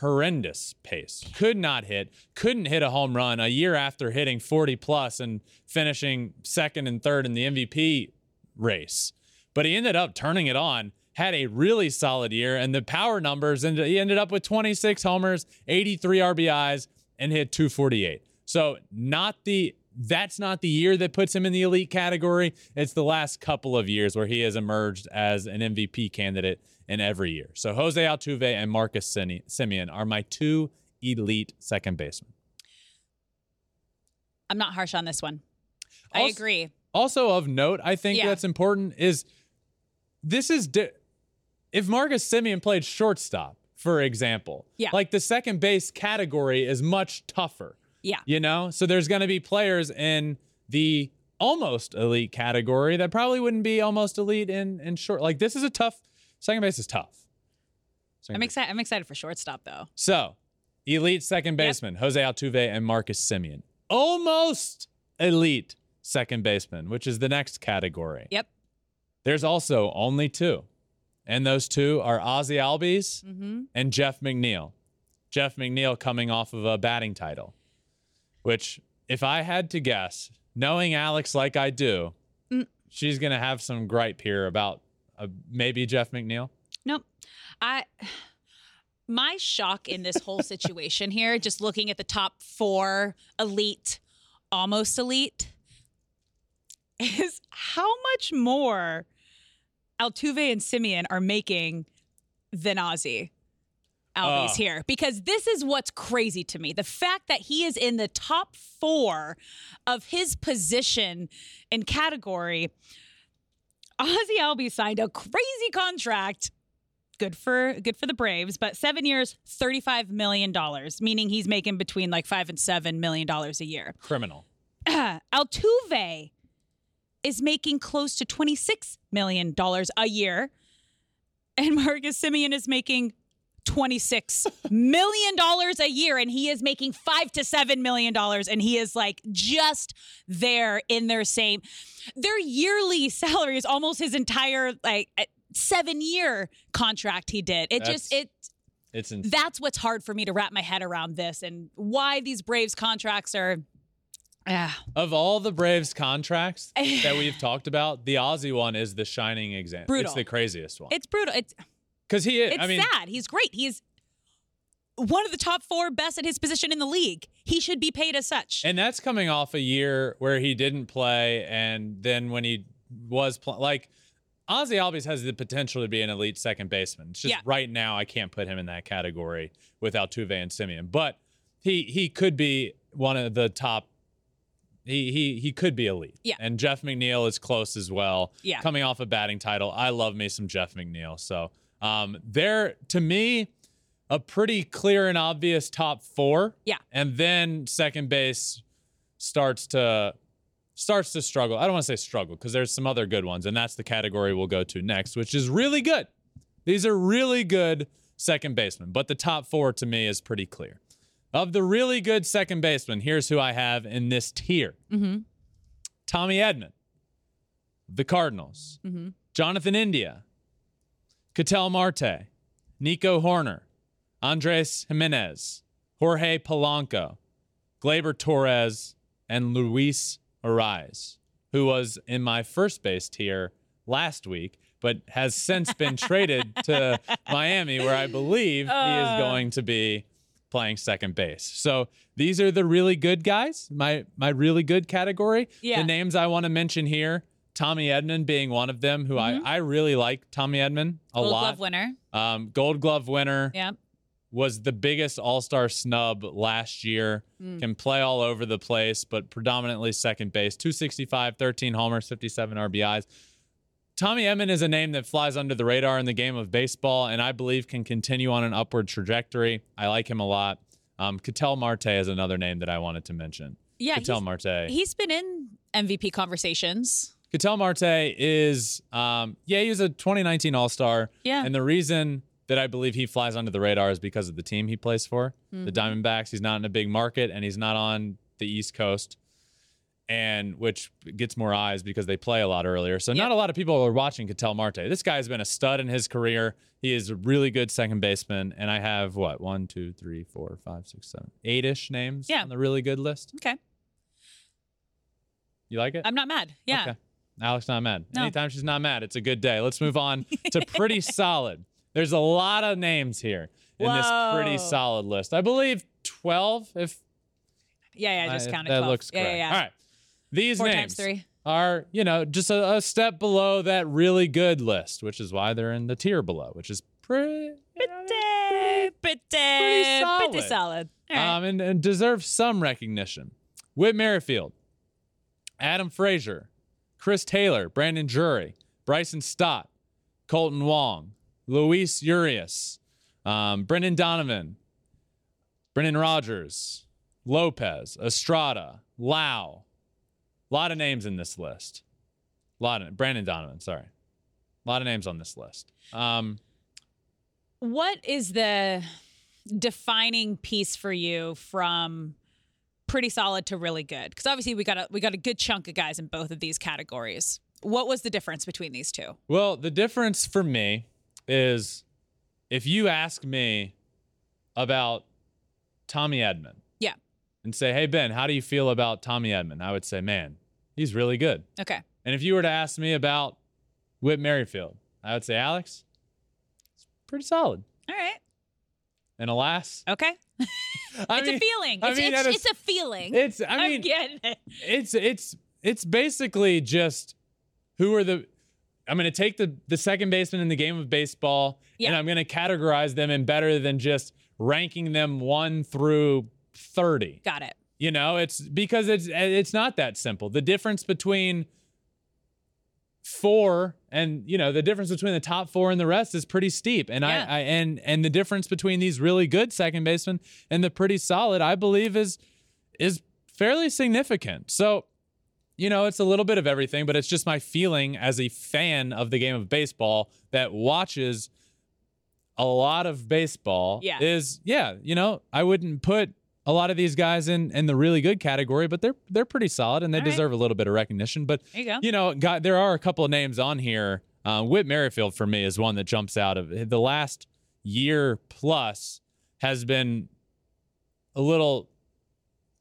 horrendous pace. Could not hit, couldn't hit a home run a year after hitting 40 plus and finishing second and third in the MVP race. But he ended up turning it on, had a really solid year, and the power numbers, and he ended up with 26 homers, 83 RBIs, and hit 248. So not the that's not the year that puts him in the elite category. It's the last couple of years where he has emerged as an MVP candidate in every year. So Jose Altuve and Marcus Semien are my two elite second basemen. I'm not harsh on this one. I agree. Also of note, I think Yeah. that's important is this is di- if Marcus Semien played shortstop, for example, Yeah. like the second base category is much tougher. Yeah. You know, so there's going to be players in the almost elite category that probably wouldn't be almost elite in in short. Like this is a tough second base is tough. Second I'm excited. I'm excited for shortstop though. So, elite second baseman Jose Altuve and Marcus Semien. Almost elite second baseman, which is the next category. Yep. There's also only two, and those two are Ozzie Albies Mm-hmm. and Jeff McNeil. Jeff McNeil coming off of a batting title, which, if I had to guess, knowing Alex like I do, Mm. she's gonna have some gripe here about uh, maybe Jeff McNeil. Nope. I [SIGHS] my shock in this whole situation here, just looking at the top four elite, almost elite, is how much more Altuve and Semien are making than Ozzie. Albies Oh. here because this is what's crazy to me. The fact that he is in the top four of his position and category. Ozzie Albies signed a crazy contract good for good for the Braves, but seven years, thirty-five million dollars, meaning he's making between like five and seven million dollars a year. Criminal. [CLEARS THROAT] Altuve is making close to twenty-six million dollars a year, and Marcus Semien is making twenty-six million dollars a year, and he is making five to seven million dollars, and he is like just there in their same. Their yearly salary is almost his entire like uh, seven-year contract he did. It just That's- it It's insane. that's what's hard for me to wrap my head around this and why these Braves contracts are. Yeah, Of all the Braves contracts [LAUGHS] that we've talked about, the Ozzie one is the shining example. It's the craziest one. it's brutal. It's Because he, is. it's I mean, sad. He's great. He's one of the top four best at his position in the league. He should be paid as such. and that's coming off a year where he didn't play, and then when he was playing, like Ozzie Albies has the potential to be an elite second baseman. It's just Yeah. right now I can't put him in that category with Altuve and Semien, but he he could be one of the top. He he he could be elite. Yeah. And Jeff McNeil is close as well. Yeah. Coming off a batting title, I love me some Jeff McNeil. So um, they're to me a pretty clear and obvious top four. Yeah. And then second base starts to starts to struggle. I don't want to say struggle because there's some other good ones, and that's the category we'll go to next, which is really good. These are really good second basemen, but the top four to me is pretty clear. Of the really good second baseman, here's who I have in this tier: mm-hmm. Tommy Edman, the Cardinals, mm-hmm. Jonathan India, Ketel Marte, Nico Hoerner, Andres Gimenez, Jorge Polanco, Gleyber Torres, and Luis Arraez, who was in my first base tier last week, but has since been traded to [LAUGHS] Miami, where I believe he is uh. going to be playing second base. So these are the really good guys, my my really good category. Yeah. The names I want to mention here, Tommy Edman being one of them, who I, I really like Tommy Edman a Gold lot. Glove winner. Um, Gold Glove winner Yeah. was the biggest All Star snub last year. Can play all over the place, but predominantly second base. 265, 13 homers, 57 RBIs. Tommy Edman is a name that flies under the radar in the game of baseball, and I believe can continue on an upward trajectory. I like him a lot. Um, Ketel Marte is another name that I wanted to mention. Yeah. Ketel he's- Marte. He's been in MVP conversations. Ketel Marte is, um, yeah, he was a 2019 All Star. Yeah. And the reason that I believe he flies under the radar is because of the team he plays for, the Mm-hmm. Diamondbacks. He's not in a big market and he's not on the East Coast. And which gets more eyes because they play a lot earlier. So not a lot of people are watching Ketel Marte. This guy has been a stud in his career. He is a really good second baseman, and I have what one, two, three, four, five, six, seven, eight-ish names Yeah. on the really good list. Okay. You like it? I'm not mad. Yeah. Okay. Alex not mad. No. Anytime she's not mad, it's a good day. Let's move on to [LAUGHS] pretty solid. There's a lot of names here in this pretty solid list. I believe 12 if Yeah, yeah, I just I- counted that 12. looks yeah, yeah, yeah. All right. These Four names are, you know, just a, a step below that really good list, which is why they're in the tier below, which is pretty, you know, Pretty, pretty, pretty solid. solid. All right. um, and, and deserve some recognition. Whit Merrifield, Adam Frazier, Chris Taylor, Brandon Drury, Bryson Stott, Kolten Wong, Luis Urias, um, Brendan Donovan, Brendan Rodgers, Lopez, Estrada, Lau. A lot of names in this list. A lot of Brandon Donovan, sorry. A lot of names on this list. Um, what is the defining piece for you from pretty solid to really good? Because obviously we got a we got a good chunk of guys in both of these categories. What was the difference between these two? Well, the difference for me is if you ask me about Tommy Edman Yeah. and say, hey, Ben, how do you feel about Tommy Edman? I would say, man, he's really good. Okay. And if you were to ask me about Whit Merrifield, I would say, Alex, it's pretty solid. All right. And alas, Okay. [LAUGHS] I it's mean- a feeling. I It's, mean, it's, it's a feeling. It's, I I'm mean, getting it. it's it's it's basically just who are the I'm going to take the the second baseman in the game of baseball and I'm going to categorize them in better than just ranking them 1 through 30. Got it. You know, it's because it's eh, it's not that simple. The difference between 4 and you know, the difference between the top 4 and the rest is pretty steep. And Yeah. I, I and and the difference between these really good second basemen and the pretty solid, I believe is is fairly significant. So, you know, it's a little bit of everything, but it's just my feeling as a fan of the game of baseball that watches a lot of baseball Yeah. is yeah, you know, I wouldn't put a lot of these guys in in the really good category, but they're they're pretty solid and they All right. deserve a little bit of recognition. But There you you know, God, there are a couple of names on here. Uh, Whit Merrifield for me is one that jumps out of the last year plus has been a little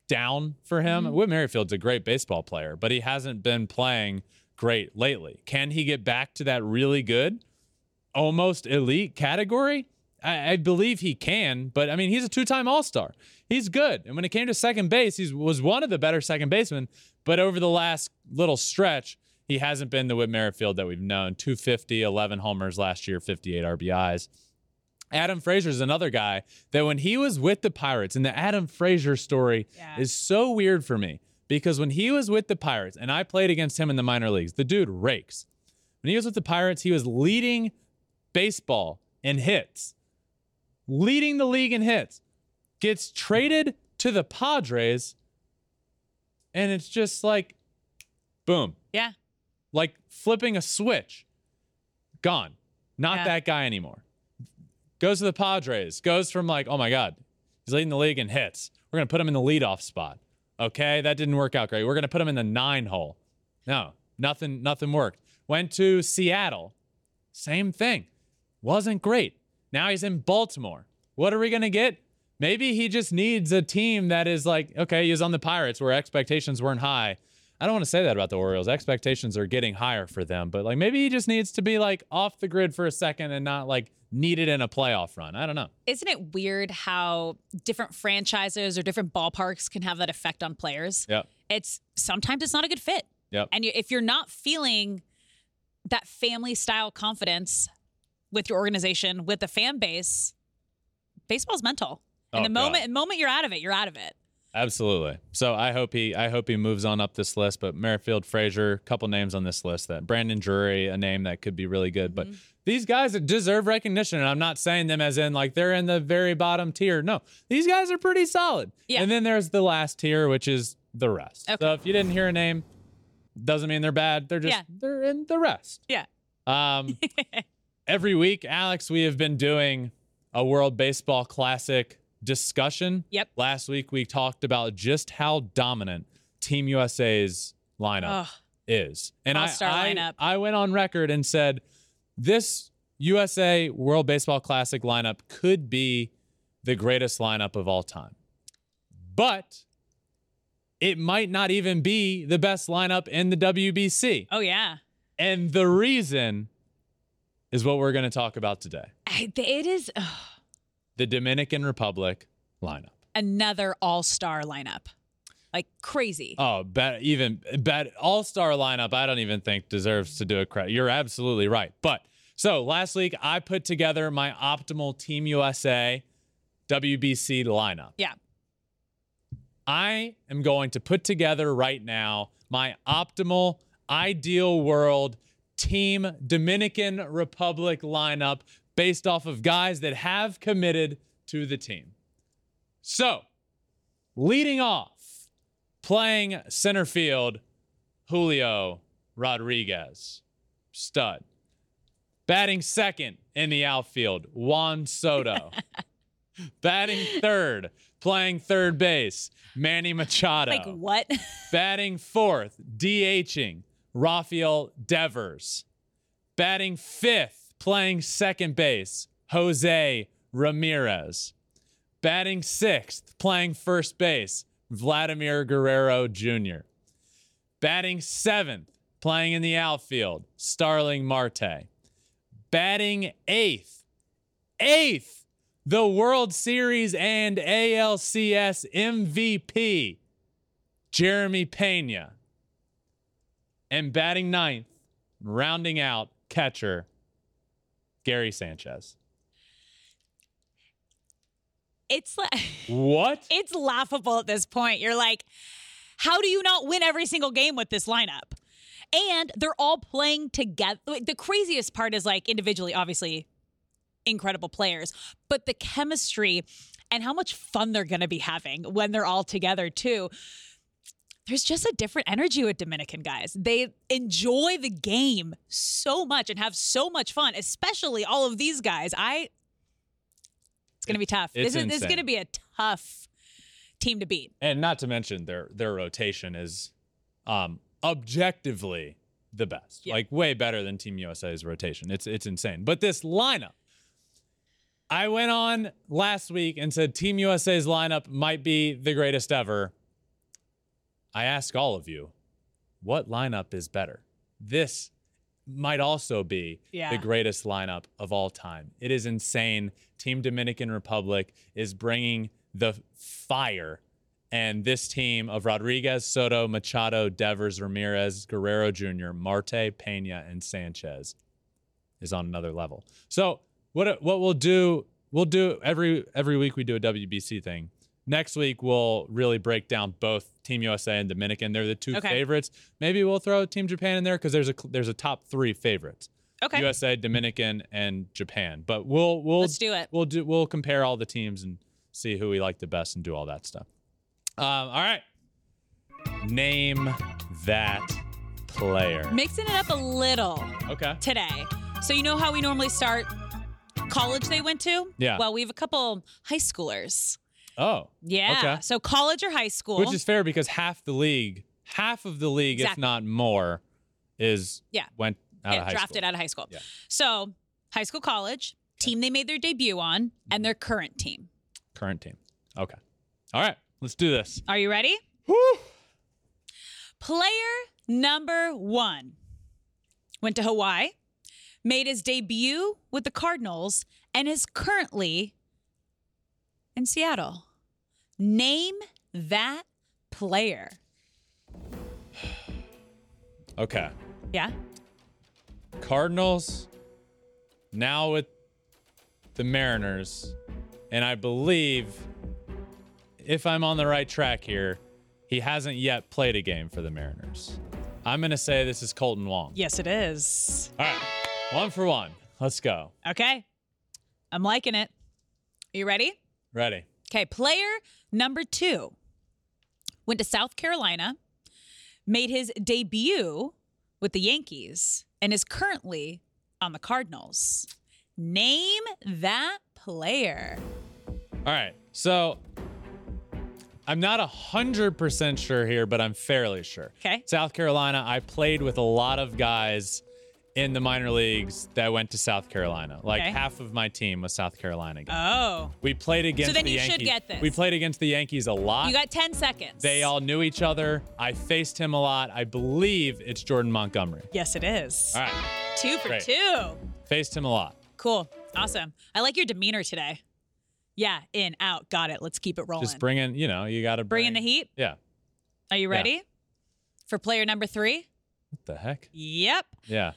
down for him. Mm-hmm. Whit Merrifield's a great baseball player, but he hasn't been playing great lately. Can he get back to that really good, almost elite category? I, I believe he can, but I mean, he's a two-time All-Star. He's good, and when it came to second base, he was one of the better second basemen. But over the last little stretch, he hasn't been the Whit Merrifield that we've known. 250, 11 homers last year, 58 RBIs. Adam Frazier is another guy that when he was with the Pirates, and the Adam Frazier story Yeah. is so weird for me because when he was with the Pirates, and I played against him in the minor leagues, the dude rakes. When he was with the Pirates, he was leading baseball in hits, leading the league in hits, gets traded to the Padres, and it's just like, boom, Yeah. like flipping a switch. Gone. Not Yeah. that guy anymore. Goes to the Padres. Goes from like, oh my God, he's leading the league in hits. We're going to put him in the leadoff spot. Okay, that didn't work out great. We're going to put him in the nine hole. No, nothing, nothing worked. Went to Seattle. Same thing. Wasn't great. Now he's in Baltimore. What are we going to get? Maybe he just needs a team that is like, okay, he was on the Pirates where expectations weren't high. I don't want to say that about the Orioles. Expectations are getting higher for them, but like maybe he just needs to be like off the grid for a second and not like needed in a playoff run. I don't know. Isn't it weird how different franchises or different ballparks can have that effect on players? Yeah. It's sometimes it's not a good fit. Yeah. And you, if you're not feeling that family style confidence with your organization, with the fan base, baseball's mental. And Oh, the moment God. the moment you're out of it, you're out of it. Absolutely. So I hope he I hope he moves on up this list. But Merrifield, Frazier, a couple names on this list. That Brandon Drury, a name that could be really good. But these guys deserve recognition, and I'm not saying them as in like they're in the very bottom tier. No, these guys are pretty solid. Yeah. And then there's the last tier, which is the rest. Okay. So if you didn't hear a name, doesn't mean they're bad. They're just Yeah. they're in the rest. Yeah. Um, [LAUGHS] every week, Alex, we have been doing a World Baseball Classic discussion. Yep. Last week, we talked about just how dominant Team USA's lineup Ugh. is. And I, I. I went on record and said this USA World Baseball Classic lineup could be the greatest lineup of all time. But it might not even be the best lineup in the WBC. Oh yeah. And the reason is what we're going to talk about today I- It is ugh, the Dominican Republic lineup. another all-star lineup. Like crazy. Oh, bet even bet all star lineup. I don't even think deserves to do a credit. You're absolutely right. But so last week I put together my optimal Team USA WBC lineup. yeah. I am going to put together right now my optimal ideal world team Dominican Republic lineup based off of guys that have committed to the team. So, leading off, playing center field, Julio Rodriguez, stud. Batting second in the outfield, Juan Soto. [LAUGHS] Batting third, playing third base, Manny Machado. Like what? [LAUGHS] Batting fourth, DHing, Rafael Devers. Batting fifth, playing second base, Jose Ramirez. Batting sixth, playing first base, Vladimir Guerrero Jr. Batting seventh, playing in the outfield, Starling Marte. Batting eighth, eighth, the World Series and ALCS MVP, Jeremy Pena. And batting ninth, rounding out catcher, Gary Sanchez. it's like [LAUGHS] What? it's laughable at this point. You're like, how do you not win every single game with this lineup? And they're all playing together. The craziest part is like individually, obviously, incredible players, but the chemistry and how much fun they're going to be having when they're all together too. There's just a different energy with Dominican guys. They enjoy the game so much and have so much fun, especially all of these guys. I it's going to be tough. It's This is, this is going to be a tough team to beat. And not to mention their their rotation is um objectively the best. Yeah. Like way better than Team USA's rotation. It's it's insane. But this lineup I went on last week and said Team USA's lineup might be the greatest ever. I ask all of you, what lineup is better? This might also be Yeah. the greatest lineup of all time. It is insane. Team Dominican Republic is bringing the fire. And this team of Rodriguez, Soto, Machado, Devers, Ramirez, Guerrero Jr., Marte, Pena, and Sanchez is on another level. So what what we'll do, we'll do every every week we do a WBC thing. Next week we'll really break down both Team USA and Dominican. They're the two Okay. favorites. Maybe we'll throw Team Japan in there because there's a there's a top three favorites. Okay. USA, Dominican, and Japan. But we'll we'll Let's do it. We'll do we'll compare all the teams and see who we like the best and do all that stuff. Um, all right. Name that player. Mixing it up a little Okay. today. So you know how we normally start college they went to? Yeah. Well, we have a couple high schoolers. Oh. Yeah. Okay. So college or high school. Which is fair because half the league, half of the league, if not more, is Yeah. went out yeah, of high drafted school. out of high school. Yeah. So high school, college, team they made their debut on, Mm-hmm. and their current team. Current team. Okay. All right. Let's do this. Are you ready? Woo. Player number one went to Hawaii, made his debut with the Cardinals, and is currently in Seattle. Name that player. [SIGHS] Okay. Yeah. Cardinals now with the Mariners. And I believe, if I'm on the right track here, he hasn't yet played a game for the Mariners. I'm going to say this is Kolten Wong. Yes, it is. All right. One for one. Let's go. Okay. I'm liking it. Are you ready? Ready. Okay. Player number two went to South Carolina, made his debut with the Yankees, and is currently on the Cardinals. Name that player. All right. So I'm not hundred percent sure here, but I'm fairly sure. Okay. South Carolina. I played with a lot of guys in the minor leagues that went to South Carolina. Like Okay. half of my team was South Carolina. guys. Oh. we played against So then the you should Yankees. get this. We played against the Yankees a lot. You got 10 seconds. they all knew each other. I faced him a lot. I believe it's Jordan Montgomery. Yes, it is. All right. Two for Great. two. Faced him a lot. Cool. Awesome. I like your demeanor today. Yeah, in, out. Got it. Let's keep it rolling. Just bringing, you know, you got to Bring in the heat. Yeah. Are you ready? For player number three? What the heck? Yep. Yeah.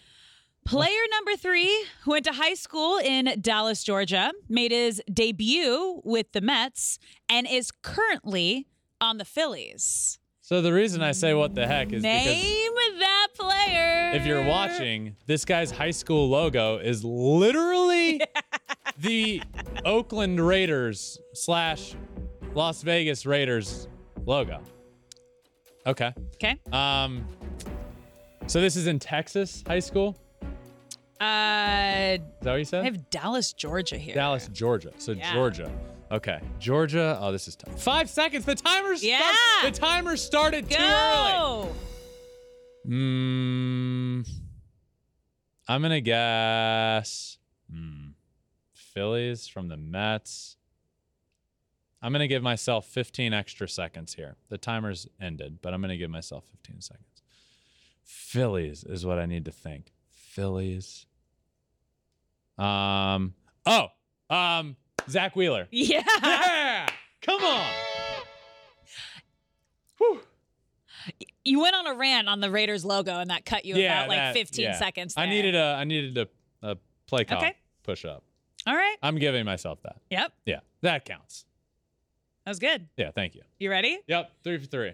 Player number three who went to high school in Dallas, Georgia, made his debut with the Mets and is currently on the Phillies. So the reason I say what the heck is because Name that player. if you're watching, this guy's high school logo is literally [LAUGHS] the Oakland Raiders slash Las Vegas Raiders logo. Okay. Okay. Um. So this is in Texas high school. Uh, Is that what you said? I have Dallas, Georgia here. Dallas, Georgia. So Yeah. Georgia. Okay. Georgia. Oh, this is tough. Five seconds. The timer's Yeah. The timer started too early. Go. Mm, I'm gonna guess mm, Phillies from the Mets. I'm gonna give myself 15 extra seconds here. The timer's ended, but I'm gonna give myself 15 seconds. Phillies is what I need to think. Phillies. Um. Oh. Um. Zack Wheeler. Yeah. Yeah. Come on. Whew. You went on a rant on the Raiders logo and that cut you about like that- 15 yeah. seconds. I needed a I needed a, a play call Okay. push up. All right. I'm giving myself that. Yep. Yeah, that counts. That was good. Yeah, thank you. You ready? Yep, three for three.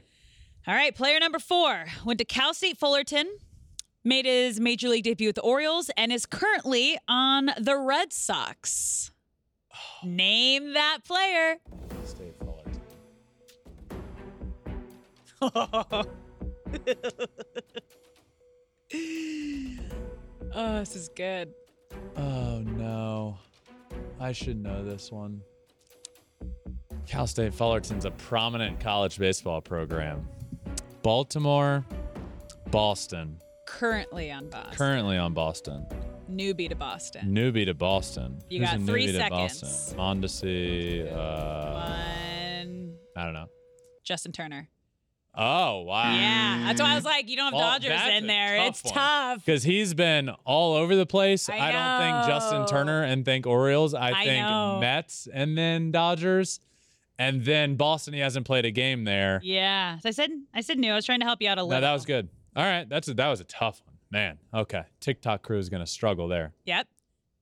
All right, player number four went to Cal State Fullerton, made his major league debut with the Orioles, and is currently on the Red Sox. Oh. Name that player. State Fullerton. [LAUGHS] Oh, this is good. Oh no, I should know this one. Cal State Fullerton's a prominent college baseball program. Baltimore, Boston. Currently on Boston. Currently on Boston. Newbie to Boston. Newbie to Boston. You Who's got three newbie to seconds. Boston? Mondesi. Uh, One. I don't know. Justin Turner. Oh wow. Yeah, that's why I was like, you don't have Dodgers in there. tough it's one. tough. Because he's been all over the place. I I, don't think Justin. Turner and think Orioles. I, I think know. Mets and then Dodgers. And then Boston, he hasn't played a game there. Yeah, I said, I said new. I was trying to help you out a little. No, that was good. All right. That's a, that was a tough one. Man. Okay. TikTok crew is going to struggle there. Yep.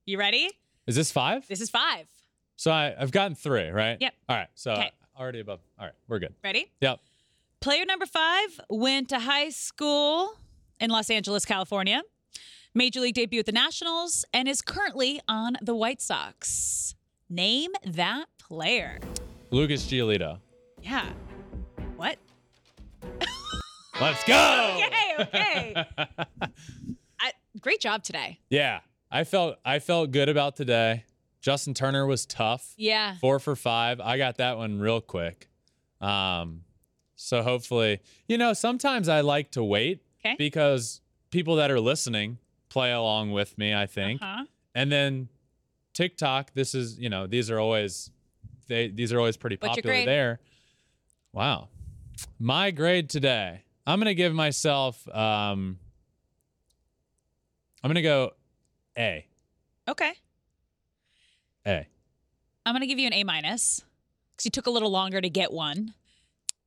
You ready? Is this five? This is five. So I, I've gotten three, right? Yep. All right. So already above. All right. We're good. Ready? Yep. Player number five went to high school in Los Angeles, California. Major league debut with the Nationals and is currently on the White Sox. Name that player. Lucas Giolito. Yeah. What? [LAUGHS] Let's go. [LAUGHS] Okay, okay. [LAUGHS] I, great job today. Yeah. I felt I felt good about today. Justin Turner was tough. Yeah. Four for five. I got that one real quick. Um, so hopefully, you know, sometimes I like to wait Okay. because people that are listening play along with me, I think. Huh? And then TikTok, this is, you know, these are always they these are always pretty What's popular there. Wow. My grade today. I'm gonna give myself um I'm gonna go A. Okay. A. I'm going to give you an A minus because you took a little longer to get one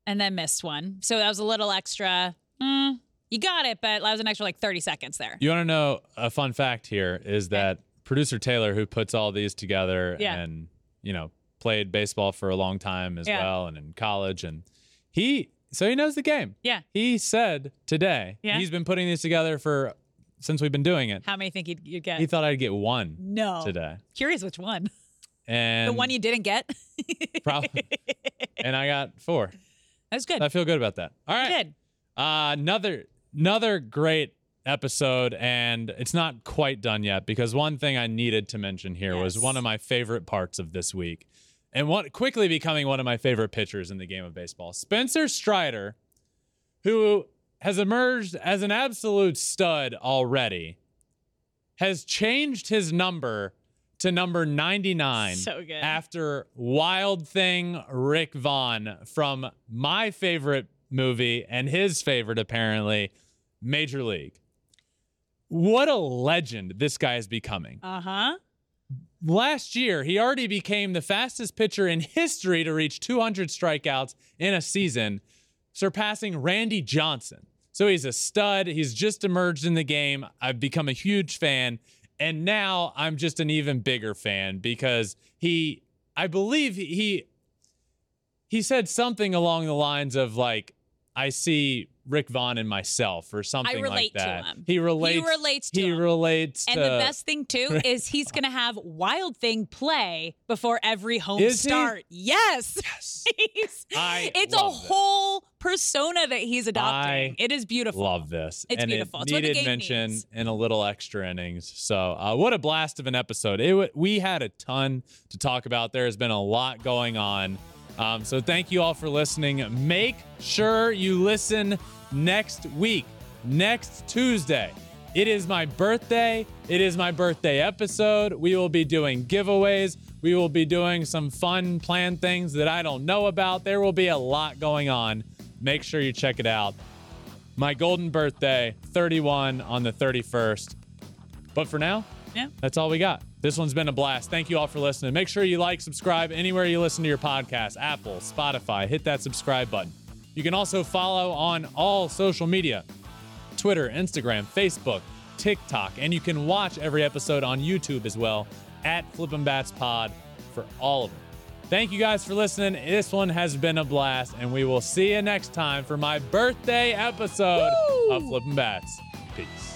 and then missed one. So that was a little extra. Mm, you got it, but that was an extra like 30 seconds there. You want to know a fun fact here is that producer Taylor, who puts all these together Yeah. and, you know, played baseball for a long time as Yeah. well and in college. And he, so he knows the game. Yeah. He said today, Yeah. he's been putting these together for, since we've been doing it. How many think you'd, you'd get? He thought I'd get one no. today. Curious which one. And the one you didn't get? [LAUGHS] probably, and I got four. That was good. I feel good about that. All right. Good. Uh, another another great episode, and it's not quite done yet because one thing I needed to mention here was one of my favorite parts of this week and what quickly becoming one of my favorite pitchers in the game of baseball. Spencer Strider, who has emerged as an absolute stud already, has changed his number to number 99 So good. after Wild Thing Rick Vaughn from my favorite movie and his favorite apparently, Major League. What a legend this guy is becoming Uh huh. Last year, he already became the fastest pitcher in history to reach 200 strikeouts in a season, surpassing Randy Johnson. So he's a stud. He's just emerged in the game. I've become a huge fan. And now I'm just an even bigger fan because he, I believe he, he said something along the lines of like, I see Rick Vaughn and myself or something like relate to that. him. He relates. He relates to He him. relates And the best thing too is he's gonna have Wild Thing play before every home Is he? start. Yes. [LAUGHS] He's- I it's a this. whole persona that he's adopting. I it is beautiful. Love this. It's and beautiful. It It's what the needed game mention needs. in a little extra innings. So, uh, what a blast of an episode! It w- we had a ton to talk about. There has been a lot going on. Um, so, thank you all for listening. Make sure you listen next week, next Tuesday. It is my birthday. It is my birthday episode. We will be doing giveaways. We will be doing some fun planned things that I don't know about. There will be a lot going on. Make sure you check it out my golden birthday, 31 on the 31st. But for now, Yeah. that's all we got. This one's been a blast. Thank you all for listening. Make sure you like, subscribe anywhere you listen to your podcast Apple, Spotify. Hit that subscribe button. You can also follow on all social media Twitter, Instagram, Facebook, TikTok, and you can watch every episode on YouTube as well at Flippin' Bats Pod for all of them. Thank you guys for listening. This one has been a blast, and we will see you next time for my birthday episode of Flippin' Bats. Peace.